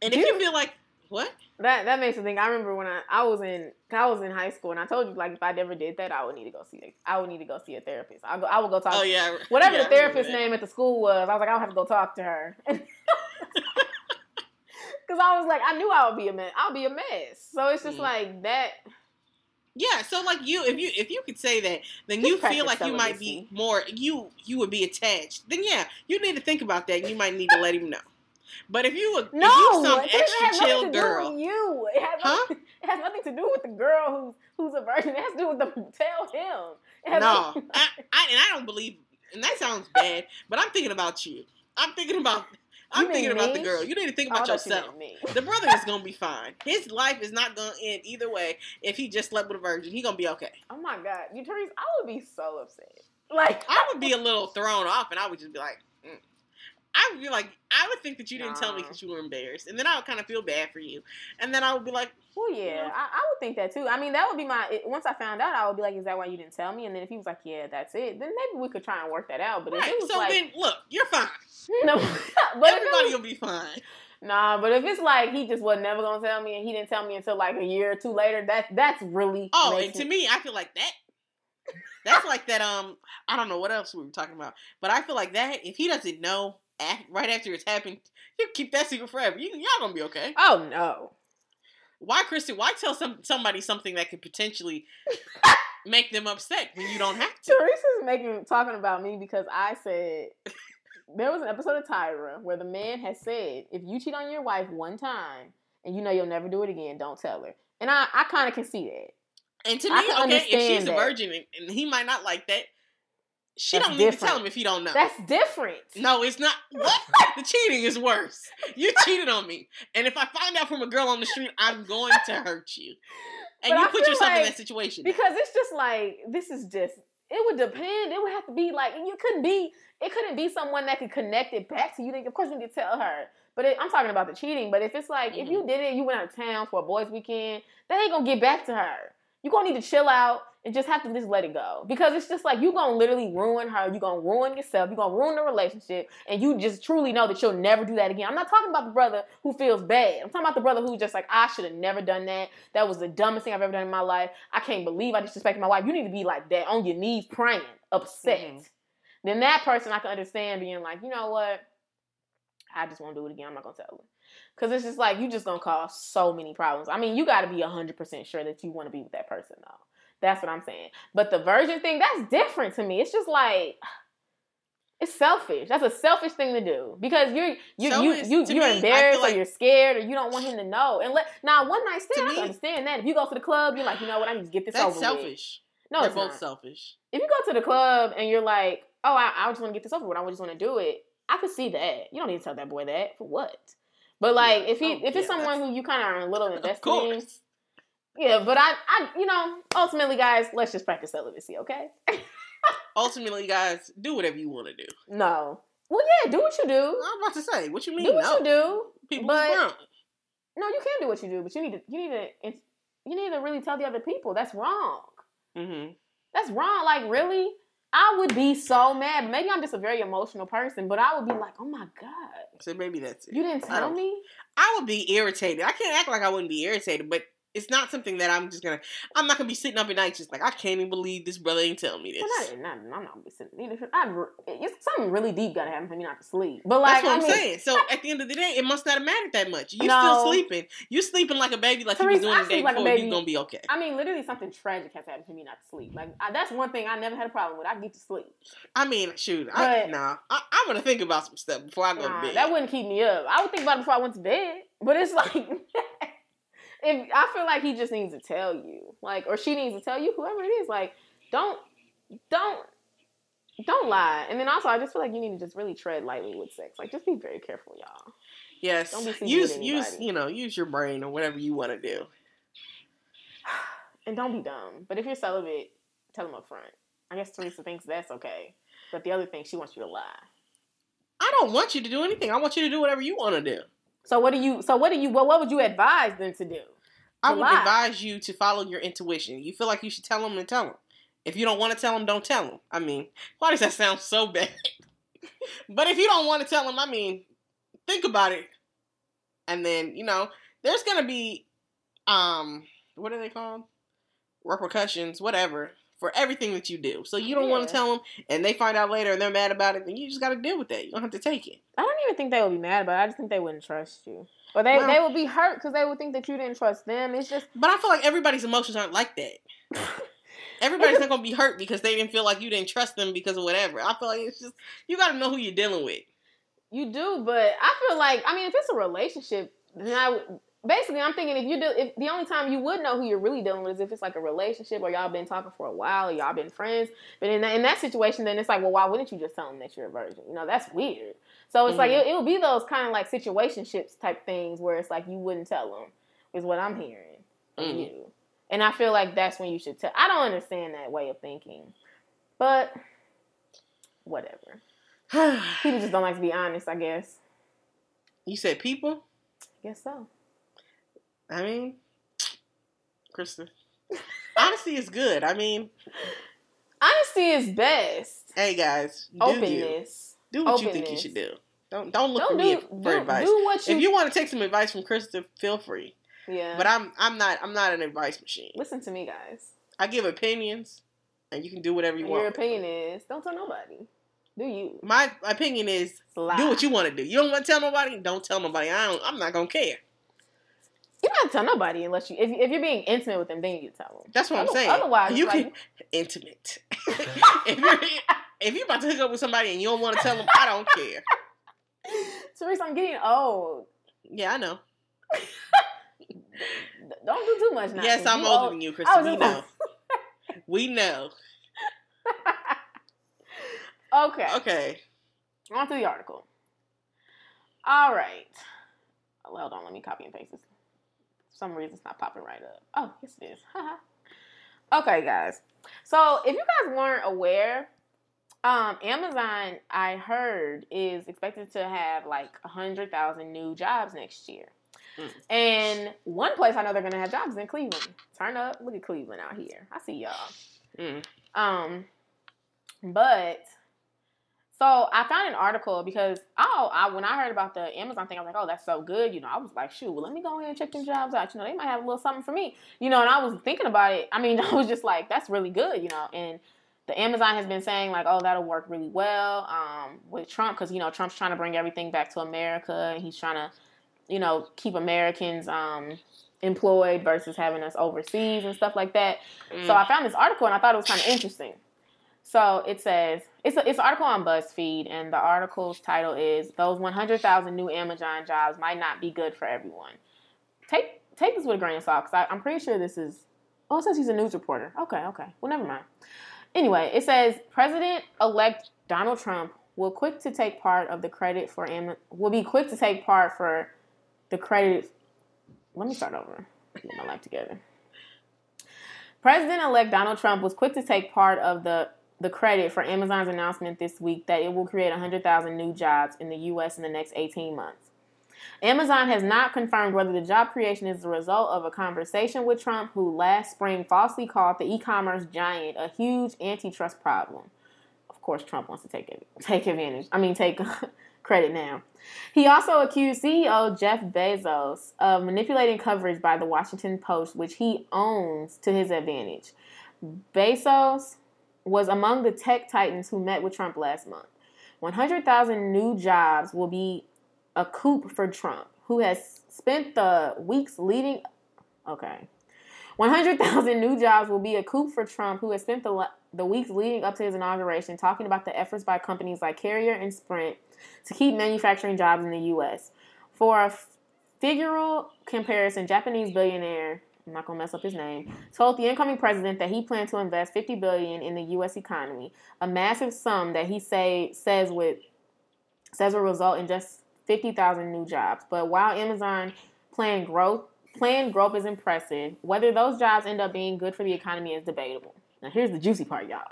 And if you- feel like what? That that makes me think. I remember when I, I was in I was in high school and I told you like if I never did that I would need to go see a, I would need to go see a therapist. I go I would go talk. Oh yeah, Whatever yeah, the therapist's name at the school was, I was like I don't have to go talk to her. [laughs] [laughs] Because I was like I knew I would be a mess. I'll be a mess. So it's just Mhm. like that. Yeah, so like you, if you if you could say that, then Just you feel like you might be more you you would be attached. Then yeah, you need to think about that. You might need to let him know. But if you if No, you some extra chill nothing to do girl, you. It has, Huh? nothing, [laughs] it has nothing to do with the girl who's who's a virgin. It has to do with the [laughs] tell him. No, I, I and I don't believe. And that sounds bad, but I'm thinking about you. I'm thinking about. I'm You thinking about the girl. You need to think Oh, about you yourself. me. The brother is gonna be fine. His life is not gonna end either way. If he just slept with a virgin, he gonna be okay. Oh my god, you Therese, I would be so upset. Like I would be a little thrown off, and I would just be like. I would be like, I would think that you didn't tell me because you were embarrassed, and then I would kind of feel bad for you, and then I would be like, Well, yeah. I, I would think that too. I mean, that would be my. It, once I found out, I would be like, "Is that why you didn't tell me?" And then if he was like, "Yeah, that's it," then maybe we could try and work that out. But if right. it was So like, then, look, you're fine. [laughs] no, [laughs] but if Everybody was, will be fine. nah. But if it's like he just was never gonna tell me, and he didn't tell me until like a year or two later, that that's really. Oh, and to me, I feel like that. That's like that. Um, I don't know what else we were talking about, but I feel like that. If he doesn't know right after it's happened, you keep that secret forever. You, y'all gonna be okay. Oh no. Why, Christy? Why tell some somebody something that could potentially [laughs] make them upset when you don't have to? Teresa's making talking about me because I said there was an episode of Tyra where the man has said, if you cheat on your wife one time and you know you'll never do it again, don't tell her. And I, I kind of can see that. And to me, okay, if she's understand a virgin and, and he might not like that, she That's don't need to tell him if he don't know. That's different. no, it's not. [laughs] What? the cheating is worse. You cheated on me, and if I find out from a girl on the street, I'm going to hurt you. And But you I put yourself in that situation. Because it's just like this is just it would depend. It would have to be like you couldn't be it couldn't be someone that could connect it back to you. Of course you need to tell her. But it, I'm talking about the cheating. But if it's like if Mm-hmm. you did it, you went out of town for a boys' weekend, that ain't gonna get back to her. You gonna need to chill out and just have to just let it go because it's just like you're gonna literally ruin her. you're gonna ruin yourself. you're gonna ruin the relationship, and you just truly know that you'll never do that again. I'm not talking about the brother who feels bad. I'm talking about the brother who's just like I should have never done that. That was the dumbest thing I've ever done in my life. I can't believe I disrespected my wife. You need to be like that on your knees praying, upset. Mhm. Then that person I can understand being like, you know what? I just won't do it again. I'm not gonna tell her. Cause it's just like you just gonna cause so many problems. I mean, you gotta be hundred percent sure that you wanna be with that person though. That's what I'm saying. But the virgin thing, that's different to me. It's just like [sighs] it's selfish. That's a selfish thing to do because you're you So you you you're me, embarrassed like- or you're scared or you don't want him to know. And let now one night stand, I me- understand that. If you go to the club, you're like, you know what, I need to get this That's over with. selfish. No, They're it's both not selfish. if you go to the club and you're like, oh, I, I just want to get this over with, I just want to do it, I could see that. You don't need to tell that boy that for what. But like, if he Oh, if it's yeah, someone who you kind of are a little Of invested in. Yeah, but I, I, you know, ultimately, guys, let's just practice celibacy, okay? [laughs] Ultimately, guys, do whatever you want to do. No. Well, yeah, do what you do. I'm about to say, what you mean? Do what no? you do. People but-. No, you can do what you do, but you need to, you need to, it's- you need to really tell the other people that's wrong. Mm-hmm. That's wrong. Like, really? I would be so mad. Maybe I'm just a very emotional person, but I would be like, oh my God, So maybe that's it. you didn't tell don't- me? I would be irritated. I can't act like I wouldn't be irritated, but it's not something that I'm just gonna. I'm not gonna be sitting up at night just like I can't even believe this brother ain't telling me this. Well, not, not, I'm not gonna be sitting. Neither should I. It's something really deep gotta happen for me not to sleep. But like, That's what I I'm mean, saying. So at the end of the day, it must not have mattered that much. You No. still sleeping. You sleeping like a baby, like Teresa, you was I doing the day like before. baby. You gonna be okay. I mean, literally something tragic has happened for me not to sleep. Like I, that's one thing I never had a problem with. I get to sleep. I mean, shoot, I, But- nah, I, I'm gonna think about some stuff before I go Nah, to bed. that wouldn't keep me up. I would think about it before I went to bed. But it's like, [laughs] if I feel like he just needs to tell you, like, or she needs to tell you, whoever it is, like, don't, don't, don't lie. And then also, I just feel like you need to just really tread lightly with sex. Like, just be very careful, y'all. yes, don't be sleeping use use you know use your brain or whatever you want to do. [sighs] And don't be dumb. But if you're celibate, tell them up front. I guess Teresa thinks that's okay. But the other thing, she wants you to lie. I don't want you to do anything. I want you to do whatever you want to do. So what do you? So what do you? Well, what would you advise them to do? I would lie. advise you to follow your intuition. You feel like you should tell them, and tell them. If you don't want to tell them, don't tell them. I mean, why does that sound so bad? [laughs] but if you don't want to tell them, I mean, think about it, and then you know, there's gonna be, um, what are they called? Repercussions, whatever, for everything that you do. So you don't want to tell them, and they find out later and they're mad about it. Then you just got to deal with that. You don't have to take it. I don't even think they would be mad about it. I just think they wouldn't trust you. Or they, Well- they would be hurt because they would think that you didn't trust them. It's just But I feel like everybody's emotions aren't like that. [laughs] Everybody's not gonna be hurt because they didn't feel like you didn't trust them because of whatever. I feel like it's just you got to know who you're dealing with. you do, but I feel like I mean, if it's a relationship, then I. Basically, I'm thinking if you do, if the only time you would know who you're really dealing with is if it's like a relationship or y'all been talking for a while or y'all been friends. But in that, in that situation, then it's like, well, why wouldn't you just tell them that you're a virgin? You know, that's weird. So it's like Mhm. it, it'll be those kind of like situationships type things where it's like you wouldn't tell them is what I'm hearing from Mhm. you, and I feel like that's when you should tell. I don't understand that way of thinking, but whatever. [sighs] People just don't like to be honest. I guess. you said people. I guess so. I mean, Krista, honesty is good. I mean, Honesty is best. hey guys, do you do what you think you should do? Don't don't look Don't for me for do, advice. do what you. if you want to take some advice from Krista, feel free. yeah. But I'm I'm not I'm not an advice machine. listen to me, guys. I give opinions, and you can do whatever you want. Your opinion is don't tell nobody. Do you? My opinion is lie. do what you want to do. You don't want to tell nobody, don't tell nobody. I don't. I'm not gonna care. You don't have to tell nobody unless you. If, if you're being intimate with them, then you tell them. That's what I'm saying. otherwise, you can like- intimate. [laughs] if you're if you're about to hook up with somebody and you don't want to tell them, I don't care. [laughs] Teresa, I'm getting old. Yeah, I know. [laughs] Don't do too much now. yes, I'm older old. than you, was We know. we know. okay. Okay. On to the article. All right. Oh, hold on, let me copy and paste this. Some reason, it's not popping right up. Oh, yes, it is. [laughs] okay, guys. So, if you guys weren't aware, um, Amazon, I heard, is expected to have like a 100,000 new jobs next year. Mm. And one place I know they're to have jobs is in Cleveland. Turn up. Look at Cleveland out here. I see y'all. Mm. Um, but so I found an article because oh, I when I heard about the Amazon thing, I was like, oh, that's so good. You know, I was like, shoot, well, let me go ahead and check them jobs out. You know, they might have a little something for me. You know, and I was thinking about it. I mean, [laughs] I was just like, that's really good. You know, and the Amazon has been saying like, oh, that'll work really well um, with Trump because you know Trump's trying to bring everything back to America and he's trying to, you know, keep Americans um, employed versus having us overseas and stuff like that. Mm. So I found this article and I thought it was kind of interesting. So it says it's a, it's an article on BuzzFeed, and the article's title is "Those 100,000 new Amazon jobs might not be good for everyone." Take take this with a grain of salt, because I'm pretty sure this is. Oh, it says he's a news reporter. Okay, okay. Well, never mind. Anyway, it says President-elect Donald Trump will quick to take part of the credit for Am- will be quick to take part for the credit. Let me start over. Get my life together. President elect Donald Trump was quick to take part of the, the credit for Amazon's announcement this week that it will create 100,000 new jobs in the U.S. in the next 18 months. Amazon has not confirmed whether the job creation is the result of a conversation with Trump, who last spring falsely called the e commerce giant a huge antitrust problem. Of course, Trump wants to take, it, take advantage. I mean, take [laughs] credit now. He also accused CEO Jeff Bezos of manipulating coverage by the Washington Post, which he owns to his advantage. Bezos was among the tech titans who met with Trump last month. 100,000 new jobs will be a coup for Trump, who has spent the weeks leading. Okay. 100,000 new jobs will be a coup for Trump, who has spent the, the weeks leading up to his inauguration talking about the efforts by companies like Carrier and Sprint to keep manufacturing jobs in the U.S. For a figural comparison, Japanese billionaire I'm not gonna mess up his name, told the incoming president that he planned to invest 50 billion in the U.S. economy, a massive sum that he say says would says will result in just 50,000 new jobs. But while Amazon planned growth, planned growth is impressive. Whether those jobs end up being good for the economy is debatable. Now here's the juicy part, y'all.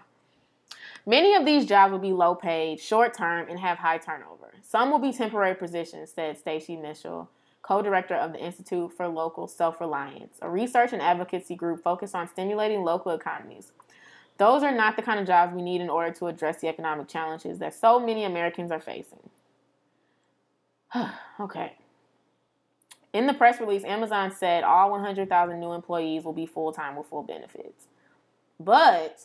Many of these jobs will be low paid, short term, and have high turnover. Some will be temporary positions, said Stacy Mitchell, co director of the Institute for Local Self Reliance, a research and advocacy group focused on stimulating local economies. Those are not the kind of jobs we need in order to address the economic challenges that so many Americans are facing. [sighs] okay. In the press release, Amazon said all 100,000 new employees will be full time with full benefits. But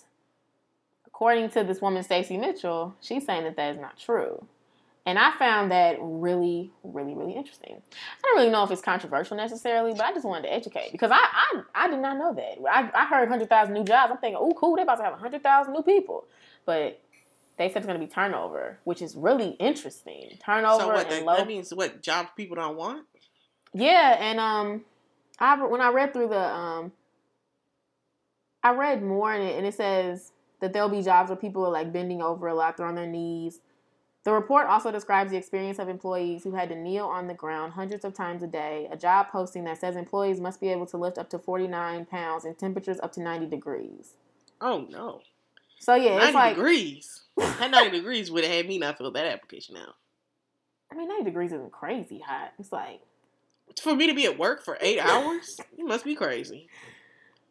according to this woman, Stacy Mitchell, she's saying that that is not true. And I found that really, really, really interesting. I don't really know if it's controversial necessarily, but I just wanted to educate because I I, I did not know that. I, I heard 100,000 new jobs. I'm thinking, oh, cool, they're about to have 100,000 new people. But they said it's going to be turnover, which is really interesting. Turnover So what? That, low. that means what? Jobs people don't want. Yeah, and um, I when I read through the um, I read more in it, and it says that there'll be jobs where people are like bending over a lot, they're on their knees. The report also describes the experience of employees who had to kneel on the ground hundreds of times a day. A job posting that says employees must be able to lift up to 49 pounds in temperatures up to 90 degrees. Oh no, So yeah, ninety it's like degrees. That ninety degrees would have had me not fill that application out. [laughs] I mean 90 degrees isn't crazy hot. It's like For me to be at work for eight hours, you must be crazy.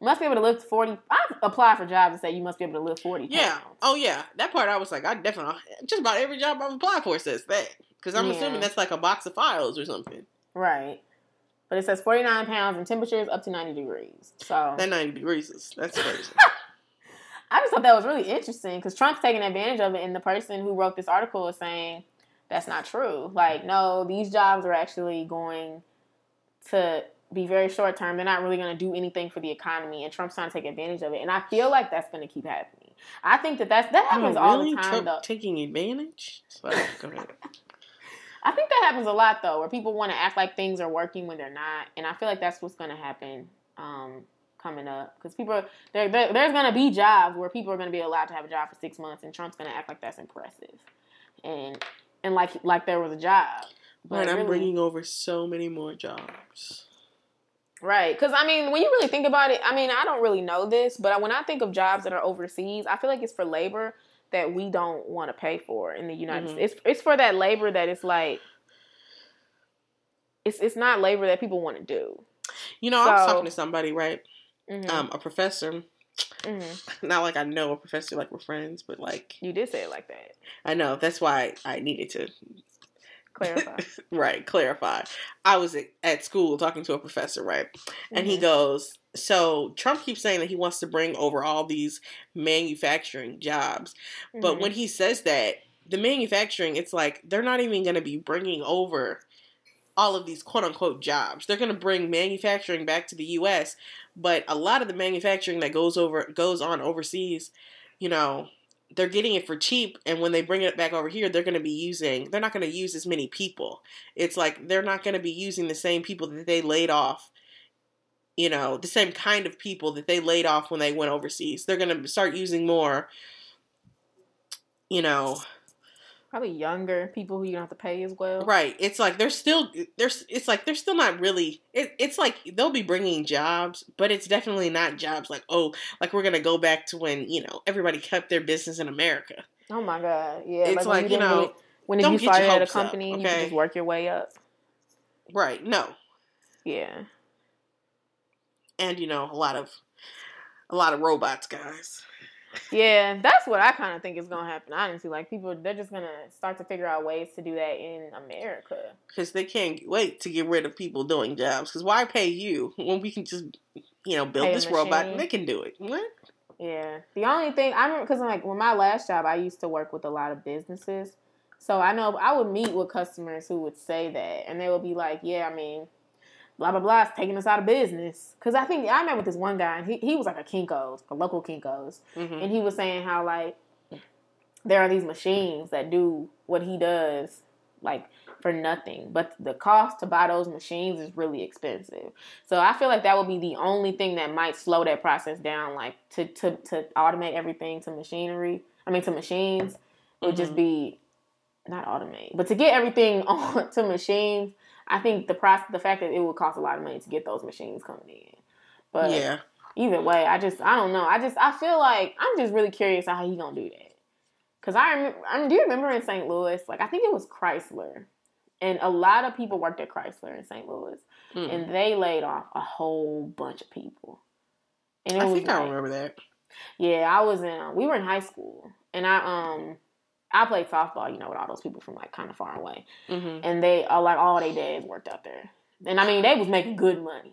Must be able to lift 40. I've applied for jobs and say you must be able to lift 40 Yeah. pounds. Oh yeah. That part I was like, I definitely just about every job I've applied for says that. Because I'm Yeah. assuming that's like a box of files or something. Right. But it says 49 pounds and temperatures up to 90 degrees. So That ninety degrees is that's crazy. [laughs] I just thought that was really interesting because Trump's taking advantage of it, and the person who wrote this article is saying that's not true. Like, no, these jobs are actually going to be very short term. They're not really going to do anything for the economy, and Trump's trying to take advantage of it. And I feel like that's going to keep happening. I think that that's, that happens Oh, all the time, Trump though. taking advantage? Sorry, go ahead. [laughs] I think that happens a lot though, where people want to act like things are working when they're not, and I feel like that's what's going to happen um, coming up because people are, there, there, there's going to be jobs where people are going to be allowed to have a job for six months, and Trump's going to act like that's impressive, and and like like there was a job. Right, I'm really- bringing over so many more jobs. Right because I mean when you really think about it, I mean I don't really know this, but when I think of jobs that are overseas, I feel like it's for labor that we don't want to pay for in the United Mhm. States. It's it's for that labor that it's like. It's, it's not labor that people want to do. You know, I was talking to somebody, right? Mhm. Um, a professor. hmm Not like I know a professor, like we're friends, but like You did say it like that. I know. That's why I needed to Clarify. [laughs] right clarify. I was at, at school talking to a professor, right? And he Mhm. goes, So Trump keeps saying that he wants to bring over all these manufacturing jobs. But Mhm. when he says that, the manufacturing, it's like they're not even going to be bringing over all of these quote unquote jobs. They're going to bring manufacturing back to the US, but a lot of the manufacturing that goes over goes on overseas, you know, they're getting it for cheap and when they bring it back over here, they're going to be using they're not going to use as many people. It's like they're not going to be using the same people that they laid off you know, the same kind of people that they laid off when they went overseas. They're going to start using more, you know, Probably younger people who you don't have to pay as well. Right. It's like they're still there's it's like they're still not really it, it's like they'll be bringing jobs, but it's definitely not jobs like oh like we're gonna go back to when you know everybody kept their business in America. Oh my god, yeah. It's like, when you didn't know, really- when don't you started at a hopes up, company, you can just work your way up. Right. No. Yeah. And you know a lot of a lot of robots, guys. Yeah, that's what I kind of think is gonna happen. Honestly, like people, they're just gonna start to figure out ways to do that in America. because they can't wait to get rid of people doing jobs. Because why pay you when we can just, you know, build Pay this robot and they can do it? What? Yeah, the only thing I remember because I'm like when my last job, I used to work with a lot of businesses, so I know I would meet with customers who would say that, and they would be like, "Yeah, I mean, blah blah blah, it's taking us out of business." Because I think I met with this one guy, and he he was like a Kinkos, a local Kinkos, hmm and he was saying how like there are these machines that do what he does like for nothing but the cost to buy those machines is really expensive so i feel like that would be the only thing that might slow that process down like to to, to automate everything to machinery i mean to machines would just Mhm. be not automate but to get everything [laughs] on to machines i think the price, the fact that it would cost a lot of money to get those machines coming in but yeah. either way, I just I don't know. I just I feel like I'm just really curious how he gonna do that. Cause I remember, I mean, do you remember in St. Louis? Like I think it was Chrysler, and a lot of people worked at Chrysler in St. Louis, Mm. and they laid off a whole bunch of people. And it I was think I remember that. yeah, I was in. We were in high school, and I um I played softball. You know, with all those people from like kind of far away, hmm and they uh, like all their dads worked out there, and I mean they was making good money,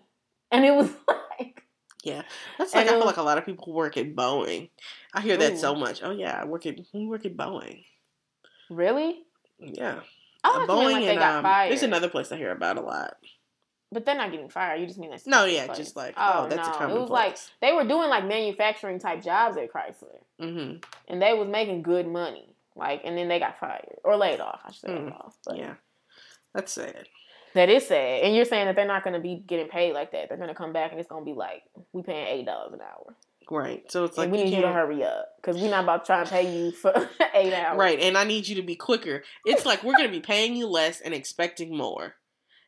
and it was [laughs] like Yeah, that's like I feel was- like a lot of people work at Boeing. I hear that Ooh. so much. Oh yeah, I work at we work at Boeing. really. Yeah, I thought you Boeing like they and um, there's another place I hear about a lot. But they're not getting fired. You just mean that's No, yeah, just like oh, that's a common It was like place. they were doing like manufacturing type jobs at Chrysler, hmm and they was making good money. Like, and then they got fired or laid off. I should say laid Mm, off. But Yeah, that's sad. that is sad. And you're saying that they're not going to be getting paid like that. They're going to come back and it's going to be like we paying eight dollars an hour. Right. So it's like and we you need you to hurry up because we're not about to try and pay you for [laughs] eight hours. Right, and I need you to be quicker. It's like we're gonna be paying you less and expecting more.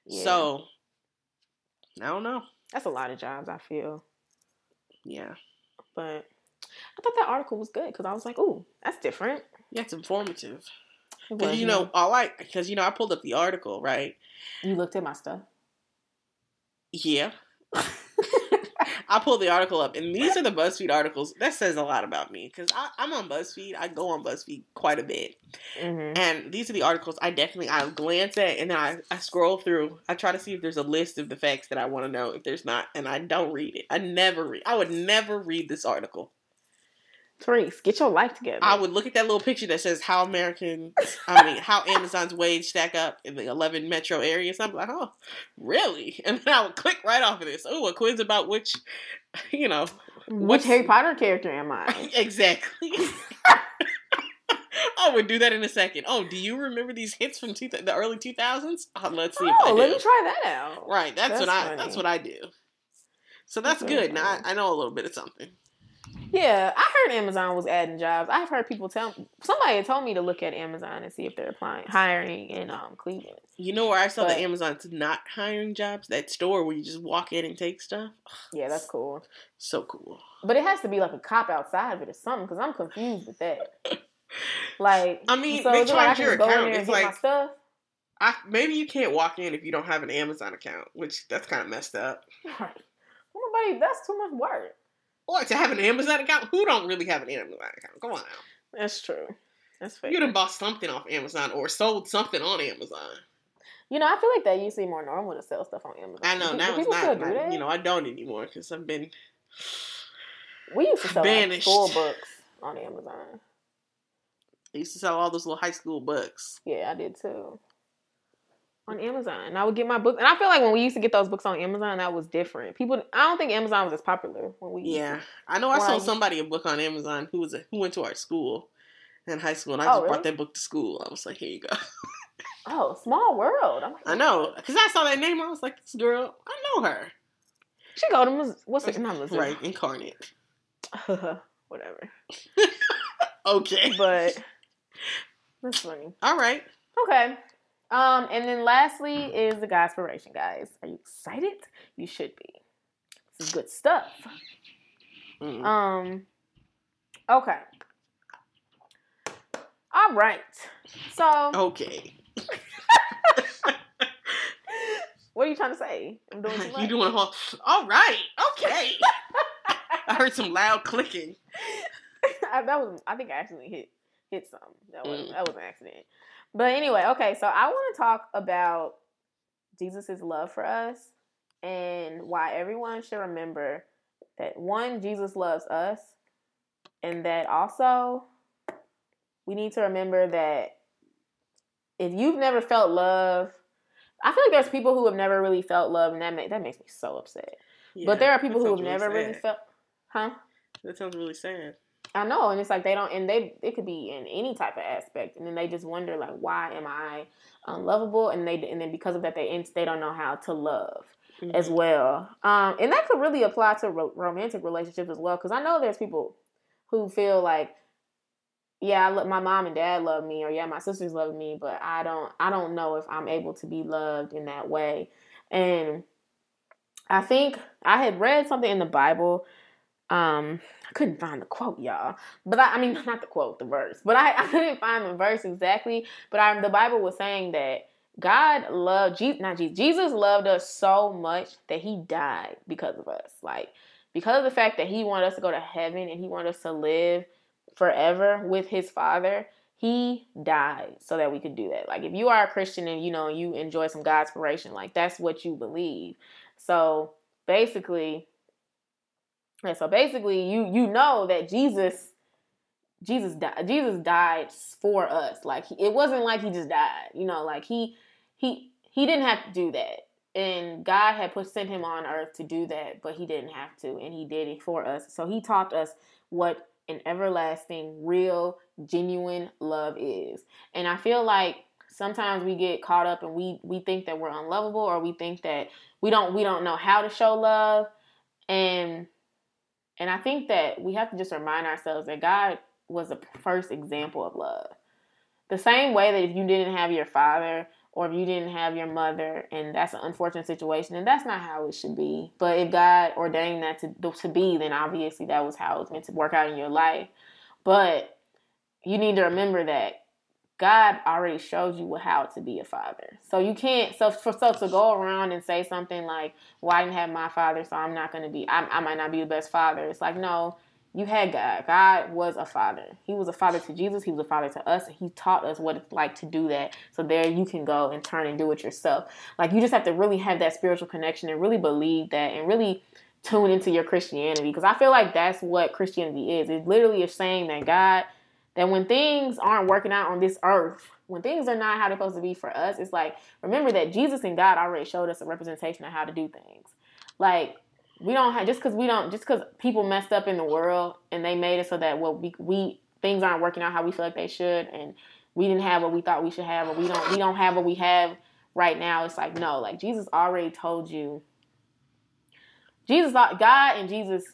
Yeah. So I don't know. that's a lot of jobs. I feel. Yeah. But I thought that article was good because I was like, "Ooh, that's different." Yeah, it's informative. It Because was, you know, all I because you know I pulled up the article, right? you looked at my stuff. Yeah. [laughs] I pulled the article up, and these are the BuzzFeed articles. That says a lot about me because I'm on BuzzFeed. I go on BuzzFeed quite a bit, hmm and these are the articles I definitely I glance at, and then I, I scroll through. I try to see if there's a list of the facts that I want to know. If there's not, and I don't read it. I never read. I would never read this article. Therese, get your life together. I would look at that little picture that says how American, I mean, how Amazon's wage stack up in the 11 metro areas. I'm like, oh, really? [laughs] And then I would click right off of this. Oh, a quiz about which, you know, Which Harry Potter character am I? [laughs] exactly. [laughs] I would do that in a second. Oh, do you remember these hits from two, the early 2000s? Oh, uh, let's see if oh, I oh, do. let me try that out. Right, that's, That's what I that's what I do. So that's, That's good. Now I. I know a little bit of something. Yeah, I heard Amazon was adding jobs. I've heard people tell me. somebody told me to look at Amazon and see if they're applying hiring in um Cleveland. You know where I saw But- that Amazon's not hiring jobs? That store where you just walk in and take stuff. Yeah, that's cool. So cool. But it has to be like a cop outside of it or something because I'm confused with that. [laughs] Like, I mean, so they charge your just go in account. It's like stuff? I, maybe you can't walk in if you don't have an Amazon account, which that's kind of messed up. Right. Nobody. That's too much work. Or to have an Amazon account, who don't really have an Amazon account? Come on now. That's true. That's fair. You done bought something off Amazon or sold something on Amazon. You know, I feel like that used to be more normal to sell stuff on Amazon. I know Do- now do it's not. do I- that? you know, I don't anymore because I've been. we used to sell like, banished. school books on Amazon. I used to sell all those little high school books. Yeah, I did too. On Amazon, and I would get my books, and I feel like when we used to get those books on Amazon, that was different. People, I don't think Amazon was as popular when we. Yeah, to- I know. I sold somebody a book on Amazon who was a, who went to our school in high school, and I Oh, just really? brought that book to school. I was like, "Here you go." [laughs] Oh, small world. Like, I know because I saw that name. I was like, "This girl, I know her." She go to what's it? Not Missouri. Right, incarnate. [laughs] Whatever. [laughs] Okay, But That's funny. All right. Okay. Um, and then lastly is the Godspiration, guys. Are you excited? You should be. This is good stuff. Mm. Um. Okay. All right. So, Okay. [laughs] what are you trying to say? I'm doing too [laughs] much. you doing all, all right. Okay. [laughs] I heard some loud clicking. I, that was. I think I actually hit hit some. That was Mm. that was an accident. But anyway, okay. So I want to talk about Jesus' love for us and why everyone should remember that one, Jesus loves us, and that also we need to remember that if you've never felt love, I feel like there's people who have never really felt love, and that ma- that makes me so upset. Yeah, but there are people who have sounds never really really felt, huh? That sounds really sad. I know, and it's like they don't, and they it could be in any type of aspect, and then they just wonder like, why am I unlovable? And they and then because of that, they they don't know how to love as Mhm. well. Um, and that could really apply to ro- romantic relationships as well, because I know there's people who feel like, yeah, I lo- my mom and dad love me, or yeah, my sisters love me, but I don't, I don't know if I'm able to be loved in that way. And I think I had read something in the Bible. Um, I couldn't find the quote, y'all. But I, I mean, [laughs] not the quote, the verse. But I, [laughs] I couldn't find the verse exactly. But I, the Bible was saying that God loved Jesus, not Jesus. Jesus loved us so much that He died because of us. Like because of the fact that He wanted us to go to heaven and He wanted us to live forever with His Father. He died so that we could do that. Like if you are a Christian and you know you enjoy some Godspiration, like that's what you believe. So basically, yeah, so basically you you know that Jesus Jesus died Jesus died for us. Like it wasn't like he just died. You know, like he he he didn't have to do that. And God had put sent him on earth to do that, but he didn't have to and he did it for us. So he taught us what an everlasting, real, genuine love is. And I feel like sometimes we get caught up and we we think that we're unlovable or we think that we don't we don't know how to show love and and I think that we have to just remind ourselves that God was the first example of love. The same way that if you didn't have your father or if you didn't have your mother and that's an unfortunate situation and that's not how it should be. But if God ordained that to to be, then obviously that was how it was meant to work out in your life. But you need to remember that God already showed you how to be a father. So you can't so for so to go around and say something like, "Well, I didn't have my father, so I'm not going to be. I, I might not be the best father." It's like, no, you had God. God was a father. He was a father to Jesus. He was a father to us. He taught us what it's like to do that. So there you can go and turn and do it yourself. Like you just have to really have that spiritual connection and really believe that and really tune into your Christianity because I feel like that's what Christianity is. It literally is saying that God that when things aren't working out on this earth, when things are not how they're supposed to be for us, it's like remember that Jesus and God already showed us a representation of how to do things. Like we don't have just because we don't just because people messed up in the world and they made it so that well we we things aren't working out how we feel like they should and we didn't have what we thought we should have or we don't we don't have what we have right now. It's like no, like Jesus already told you. Jesus, uh, God, and Jesus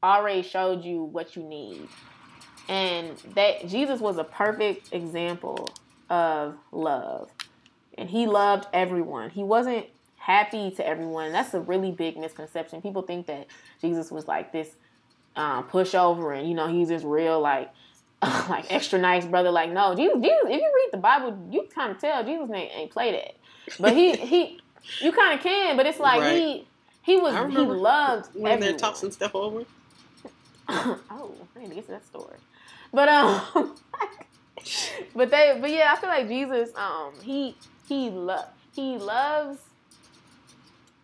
already showed you what you need and that Jesus was a perfect example of love. And he loved everyone. He wasn't happy to everyone. That's a really big misconception. People think that Jesus was like this um, pushover and you know he's this real like [laughs] like extra nice brother. Like no, Jesus, Jesus. If you read the Bible, you kind of tell Jesus ain't, ain't play that. But he [laughs] he you kind of can. But it's like Right. he he was he loved when they're tossing stuff over. [laughs] oh, I need to get to that story. But um, [laughs] but they, but yeah, I feel like Jesus, um, he he love he loves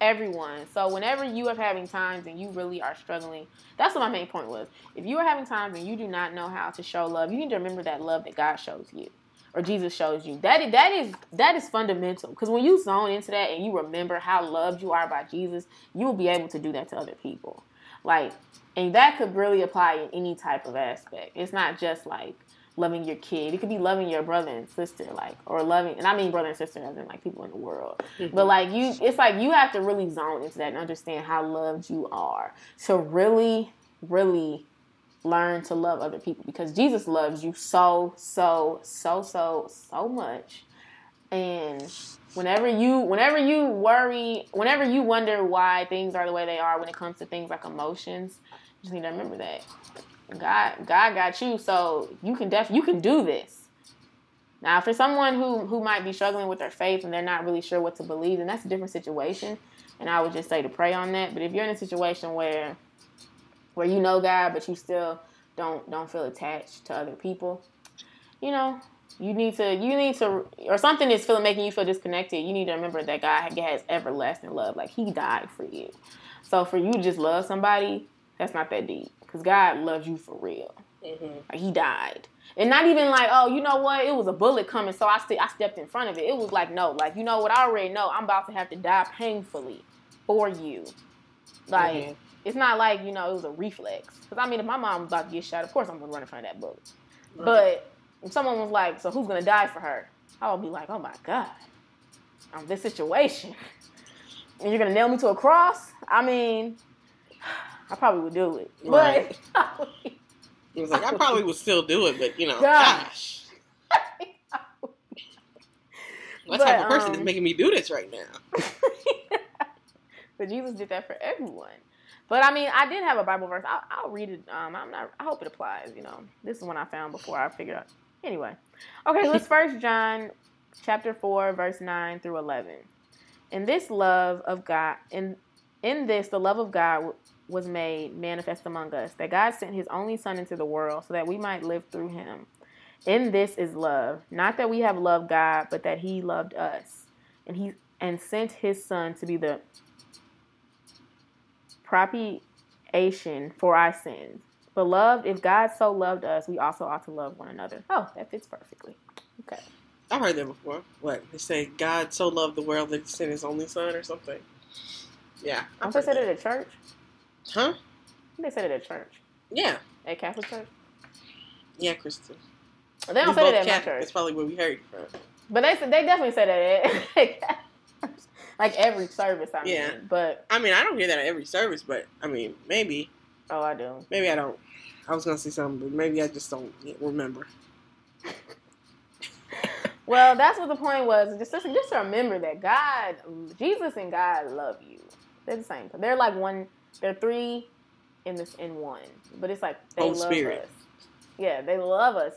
everyone. So whenever you are having times and you really are struggling, that's what my main point was. If you are having times and you do not know how to show love, you need to remember that love that God shows you or Jesus shows you. That is, that is that is fundamental because when you zone into that and you remember how loved you are by Jesus, you will be able to do that to other people. Like, and that could really apply in any type of aspect. It's not just like loving your kid. It could be loving your brother and sister, like, or loving, and I mean brother and sister as in like people in the world. Mm-hmm. But like you, it's like you have to really zone into that and understand how loved you are. So really, really learn to love other people because Jesus loves you so, so, so, so, so much. And whenever you whenever you worry, whenever you wonder why things are the way they are when it comes to things like emotions, just need to remember that God God got you, so you can def you can do this. Now, for someone who who might be struggling with their faith and they're not really sure what to believe, then that's a different situation. And I would just say to pray on that. But if you're in a situation where where you know God, but you still don't don't feel attached to other people, you know, you need to you need to or something is feeling making you feel disconnected. You need to remember that God has everlasting love. Like He died for you. So for you to just love somebody, that's not that deep because God loves you for real. Mm-hmm. Like He died. And not even like, oh, you know what? It was a bullet coming, so I st- I stepped in front of it. It was like, no, like you know what? I already know I'm about to have to die painfully for you. Like mm-hmm. it's not like you know it was a reflex. Because I mean, if my mom was about to get shot, of course I'm gonna run in front of that bullet. Right. But if someone was like, so who's gonna die for her? I would be like, oh my god, I'm this situation, [laughs] and you're gonna nail me to a cross. I mean, I probably would do it, right. but. He was like, I probably would still do it, but you know, gosh. What type of person um, is making me do this right now? [laughs] but Jesus did that for everyone. But I mean, I did have a Bible verse. I'll, I'll read it. Um, I'm not. I hope it applies. You know, this is one I found before I figured out. Anyway, okay. Let's [laughs] First John, chapter four, verse nine through eleven. In this love of God, in in this the love of God was made manifest among us, that God sent his only Son into the world so that we might live through him. In this is love, not that we have loved God, but that he loved us. And he and sent his son to be the propitiation for our sins. Beloved, if God so loved us, we also ought to love one another. Oh, that fits perfectly. Okay. I've heard that before. What? They say God so loved the world that he sent his only son or something. Yeah. I've said it at church. Huh? They said it at church. Yeah. At Catholic church. Yeah, Kristen. They don't we say that at my church. That's probably where we heard it from. But they they definitely said that at [laughs] like every service. I mean, yeah. But I mean, I don't hear that at every service. But I mean, maybe. Oh, I do. Maybe I don't. I was gonna say something, but maybe I just don't remember. [laughs] well, that's what the point was. Just, just, just remember that God, Jesus, and God love you. They're the same. They're like one they're three in this in one, but it's like they love Spirit. us. Yeah, they love us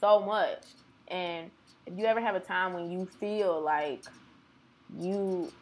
so much. And if you ever have a time when you feel like you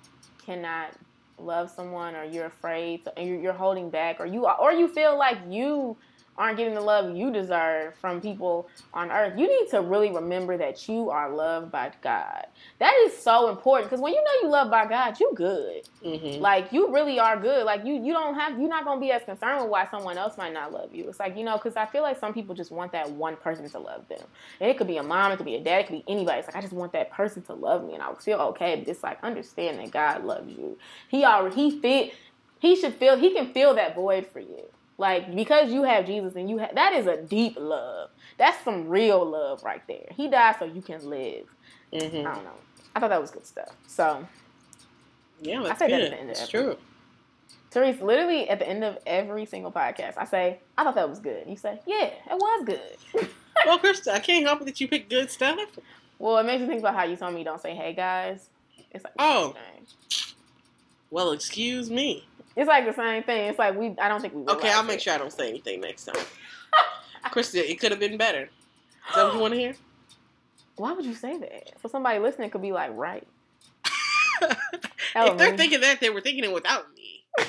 cannot love someone or you're afraid to, and you're holding back or you or you feel like you aren't getting the love you deserve from people on earth, you need to really remember that you are loved by God. That is so important because when you know you love by God, you good. Mm-hmm. Like you really are good. Like you, you don't have, you're not gonna be as concerned with why someone else might not love you. It's like you know, because I feel like some people just want that one person to love them, and it could be a mom, it could be a dad, it could be anybody. It's like I just want that person to love me, and I feel okay. But it's like understand that God loves you. He already, he fit, he should feel, he can feel that void for you. Like because you have Jesus and you have that is a deep love. That's some real love right there. He died so you can live. Mm-hmm. I don't know. I thought that was good stuff. So yeah, that's I say good. that at the end of it's true. Therese, literally at the end of every single podcast, I say, I thought that was good. You say, Yeah, it was good. [laughs] well, Krista, I can't help it that you pick good stuff. Well, it makes me think about how you told me don't say hey guys. It's like Oh. Well, excuse me. It's like the same thing. It's like we. I don't think we. Okay, I'll make sure I don't say anything next time. [laughs] Krista, it could have been better. Is that what you want to hear? [gasps] Why would you say that? So somebody listening could be like, right. [laughs] if they're thinking that, they were thinking it without me. [laughs]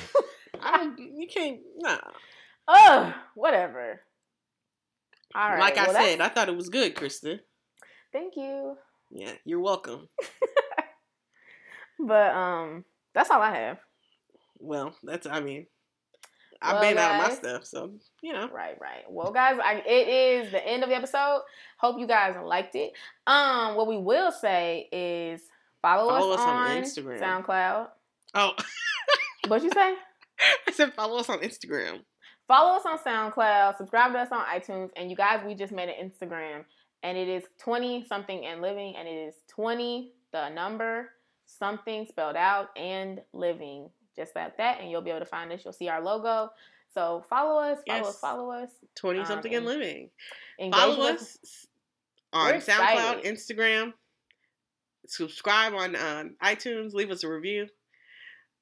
I. You can't. Nah. Oh, whatever. All right. Like well, I said, I thought it was good, Krista. Thank you. Yeah, you're welcome. but um, that's all I have. Well, that's I mean, I've well, been guys, out of my stuff, so you know. Right, right. Well, guys, I, it is the end of the episode. Hope you guys liked it. Um, what we will say is follow, follow us, us, on, on Instagram, SoundCloud. Oh, [laughs] what you say? [laughs] I said follow us on Instagram. Follow us on SoundCloud. Subscribe to us on iTunes, and you guys, we just made an Instagram, and it is twenty something and living, and it is twenty the number something spelled out and living just like that, and you'll be able to find us. You'll see our logo. So follow us, follow Yes. us, follow us. Twenty something Um, and living. Follow us on We're SoundCloud, excited. Instagram. Subscribe on um, iTunes. Leave us a review.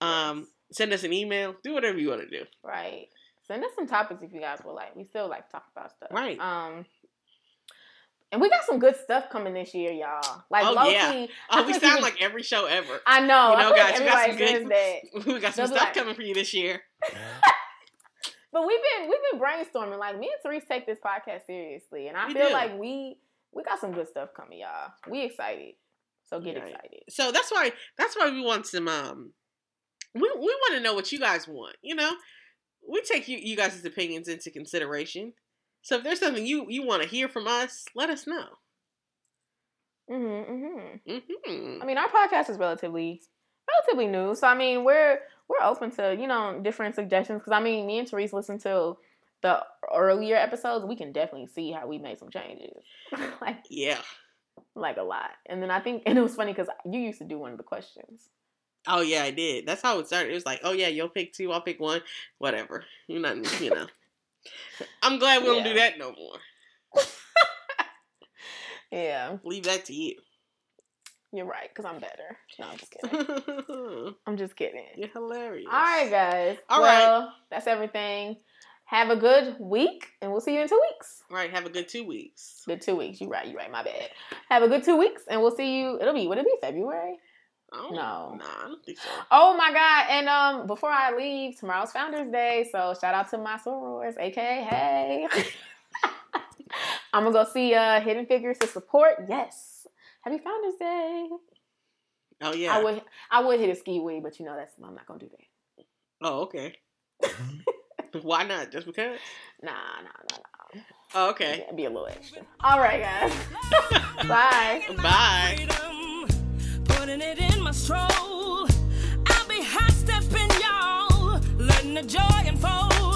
Um, send us an email. Do whatever you want to do. Right. Send us some topics if you guys would like. We still like to talk about stuff. Right. Um and we got some good stuff coming this year, y'all. Like Oh, low yeah. key, Oh, we sound we- like every show ever. I know. You know, guys, we got some good- [laughs] we got some stuff like- coming for you this year. [laughs] But we've been we've been brainstorming. Like me and Therese take this podcast seriously, and I We feel do. like we we got some good stuff coming, y'all. We excited, so get Right. excited. So that's why that's why we want some um we we want to know what you guys want, you know? We take you you guys' opinions into consideration. So if there's something you you want to hear from us, let us know. Mm-hmm, mm-hmm. hmm I mean, our podcast is relatively relatively new, so I mean, we're we're open to you know different suggestions. Because I mean, me and Therese listened to the earlier episodes. We can definitely see how we made some changes, [laughs] like Yeah. like a lot. And then I think, and it was funny because you used to do one of the questions. Oh yeah, I did. That's how it started. It was like, oh yeah, you'll pick two, I'll pick one, whatever. You know, you know. I'm glad we don't do that no more. [laughs] Yeah, Leave that to you. you're right. Because I'm better. No, I'm just kidding. [laughs] I'm just kidding. You're hilarious. All right, guys. All well, that's everything. Have a good week, and we'll see you in two weeks. All right, have a good two weeks. Good two weeks. You're right. You're right. My bad. Have a good two weeks, and we'll see you. It'll be. Would it be February? No. Nah, I don't think so. Oh my god! And um, before I leave, tomorrow's Founders Day, so shout out to my sorors, aka hey. [laughs] I'm gonna go see uh Hidden Figures to support. Yes, happy Founders Day. Oh yeah. I would I would hit a skee-wee, but you know that's I'm not gonna do that. Oh, okay. [laughs] Why not? Just because? Nah, nah, nah, nah. Oh, okay. It'd be a little extra. All right, guys. [laughs] Bye. Bye. Putting it in my stroll. I'll be high stepping, y'all, letting the joy unfold.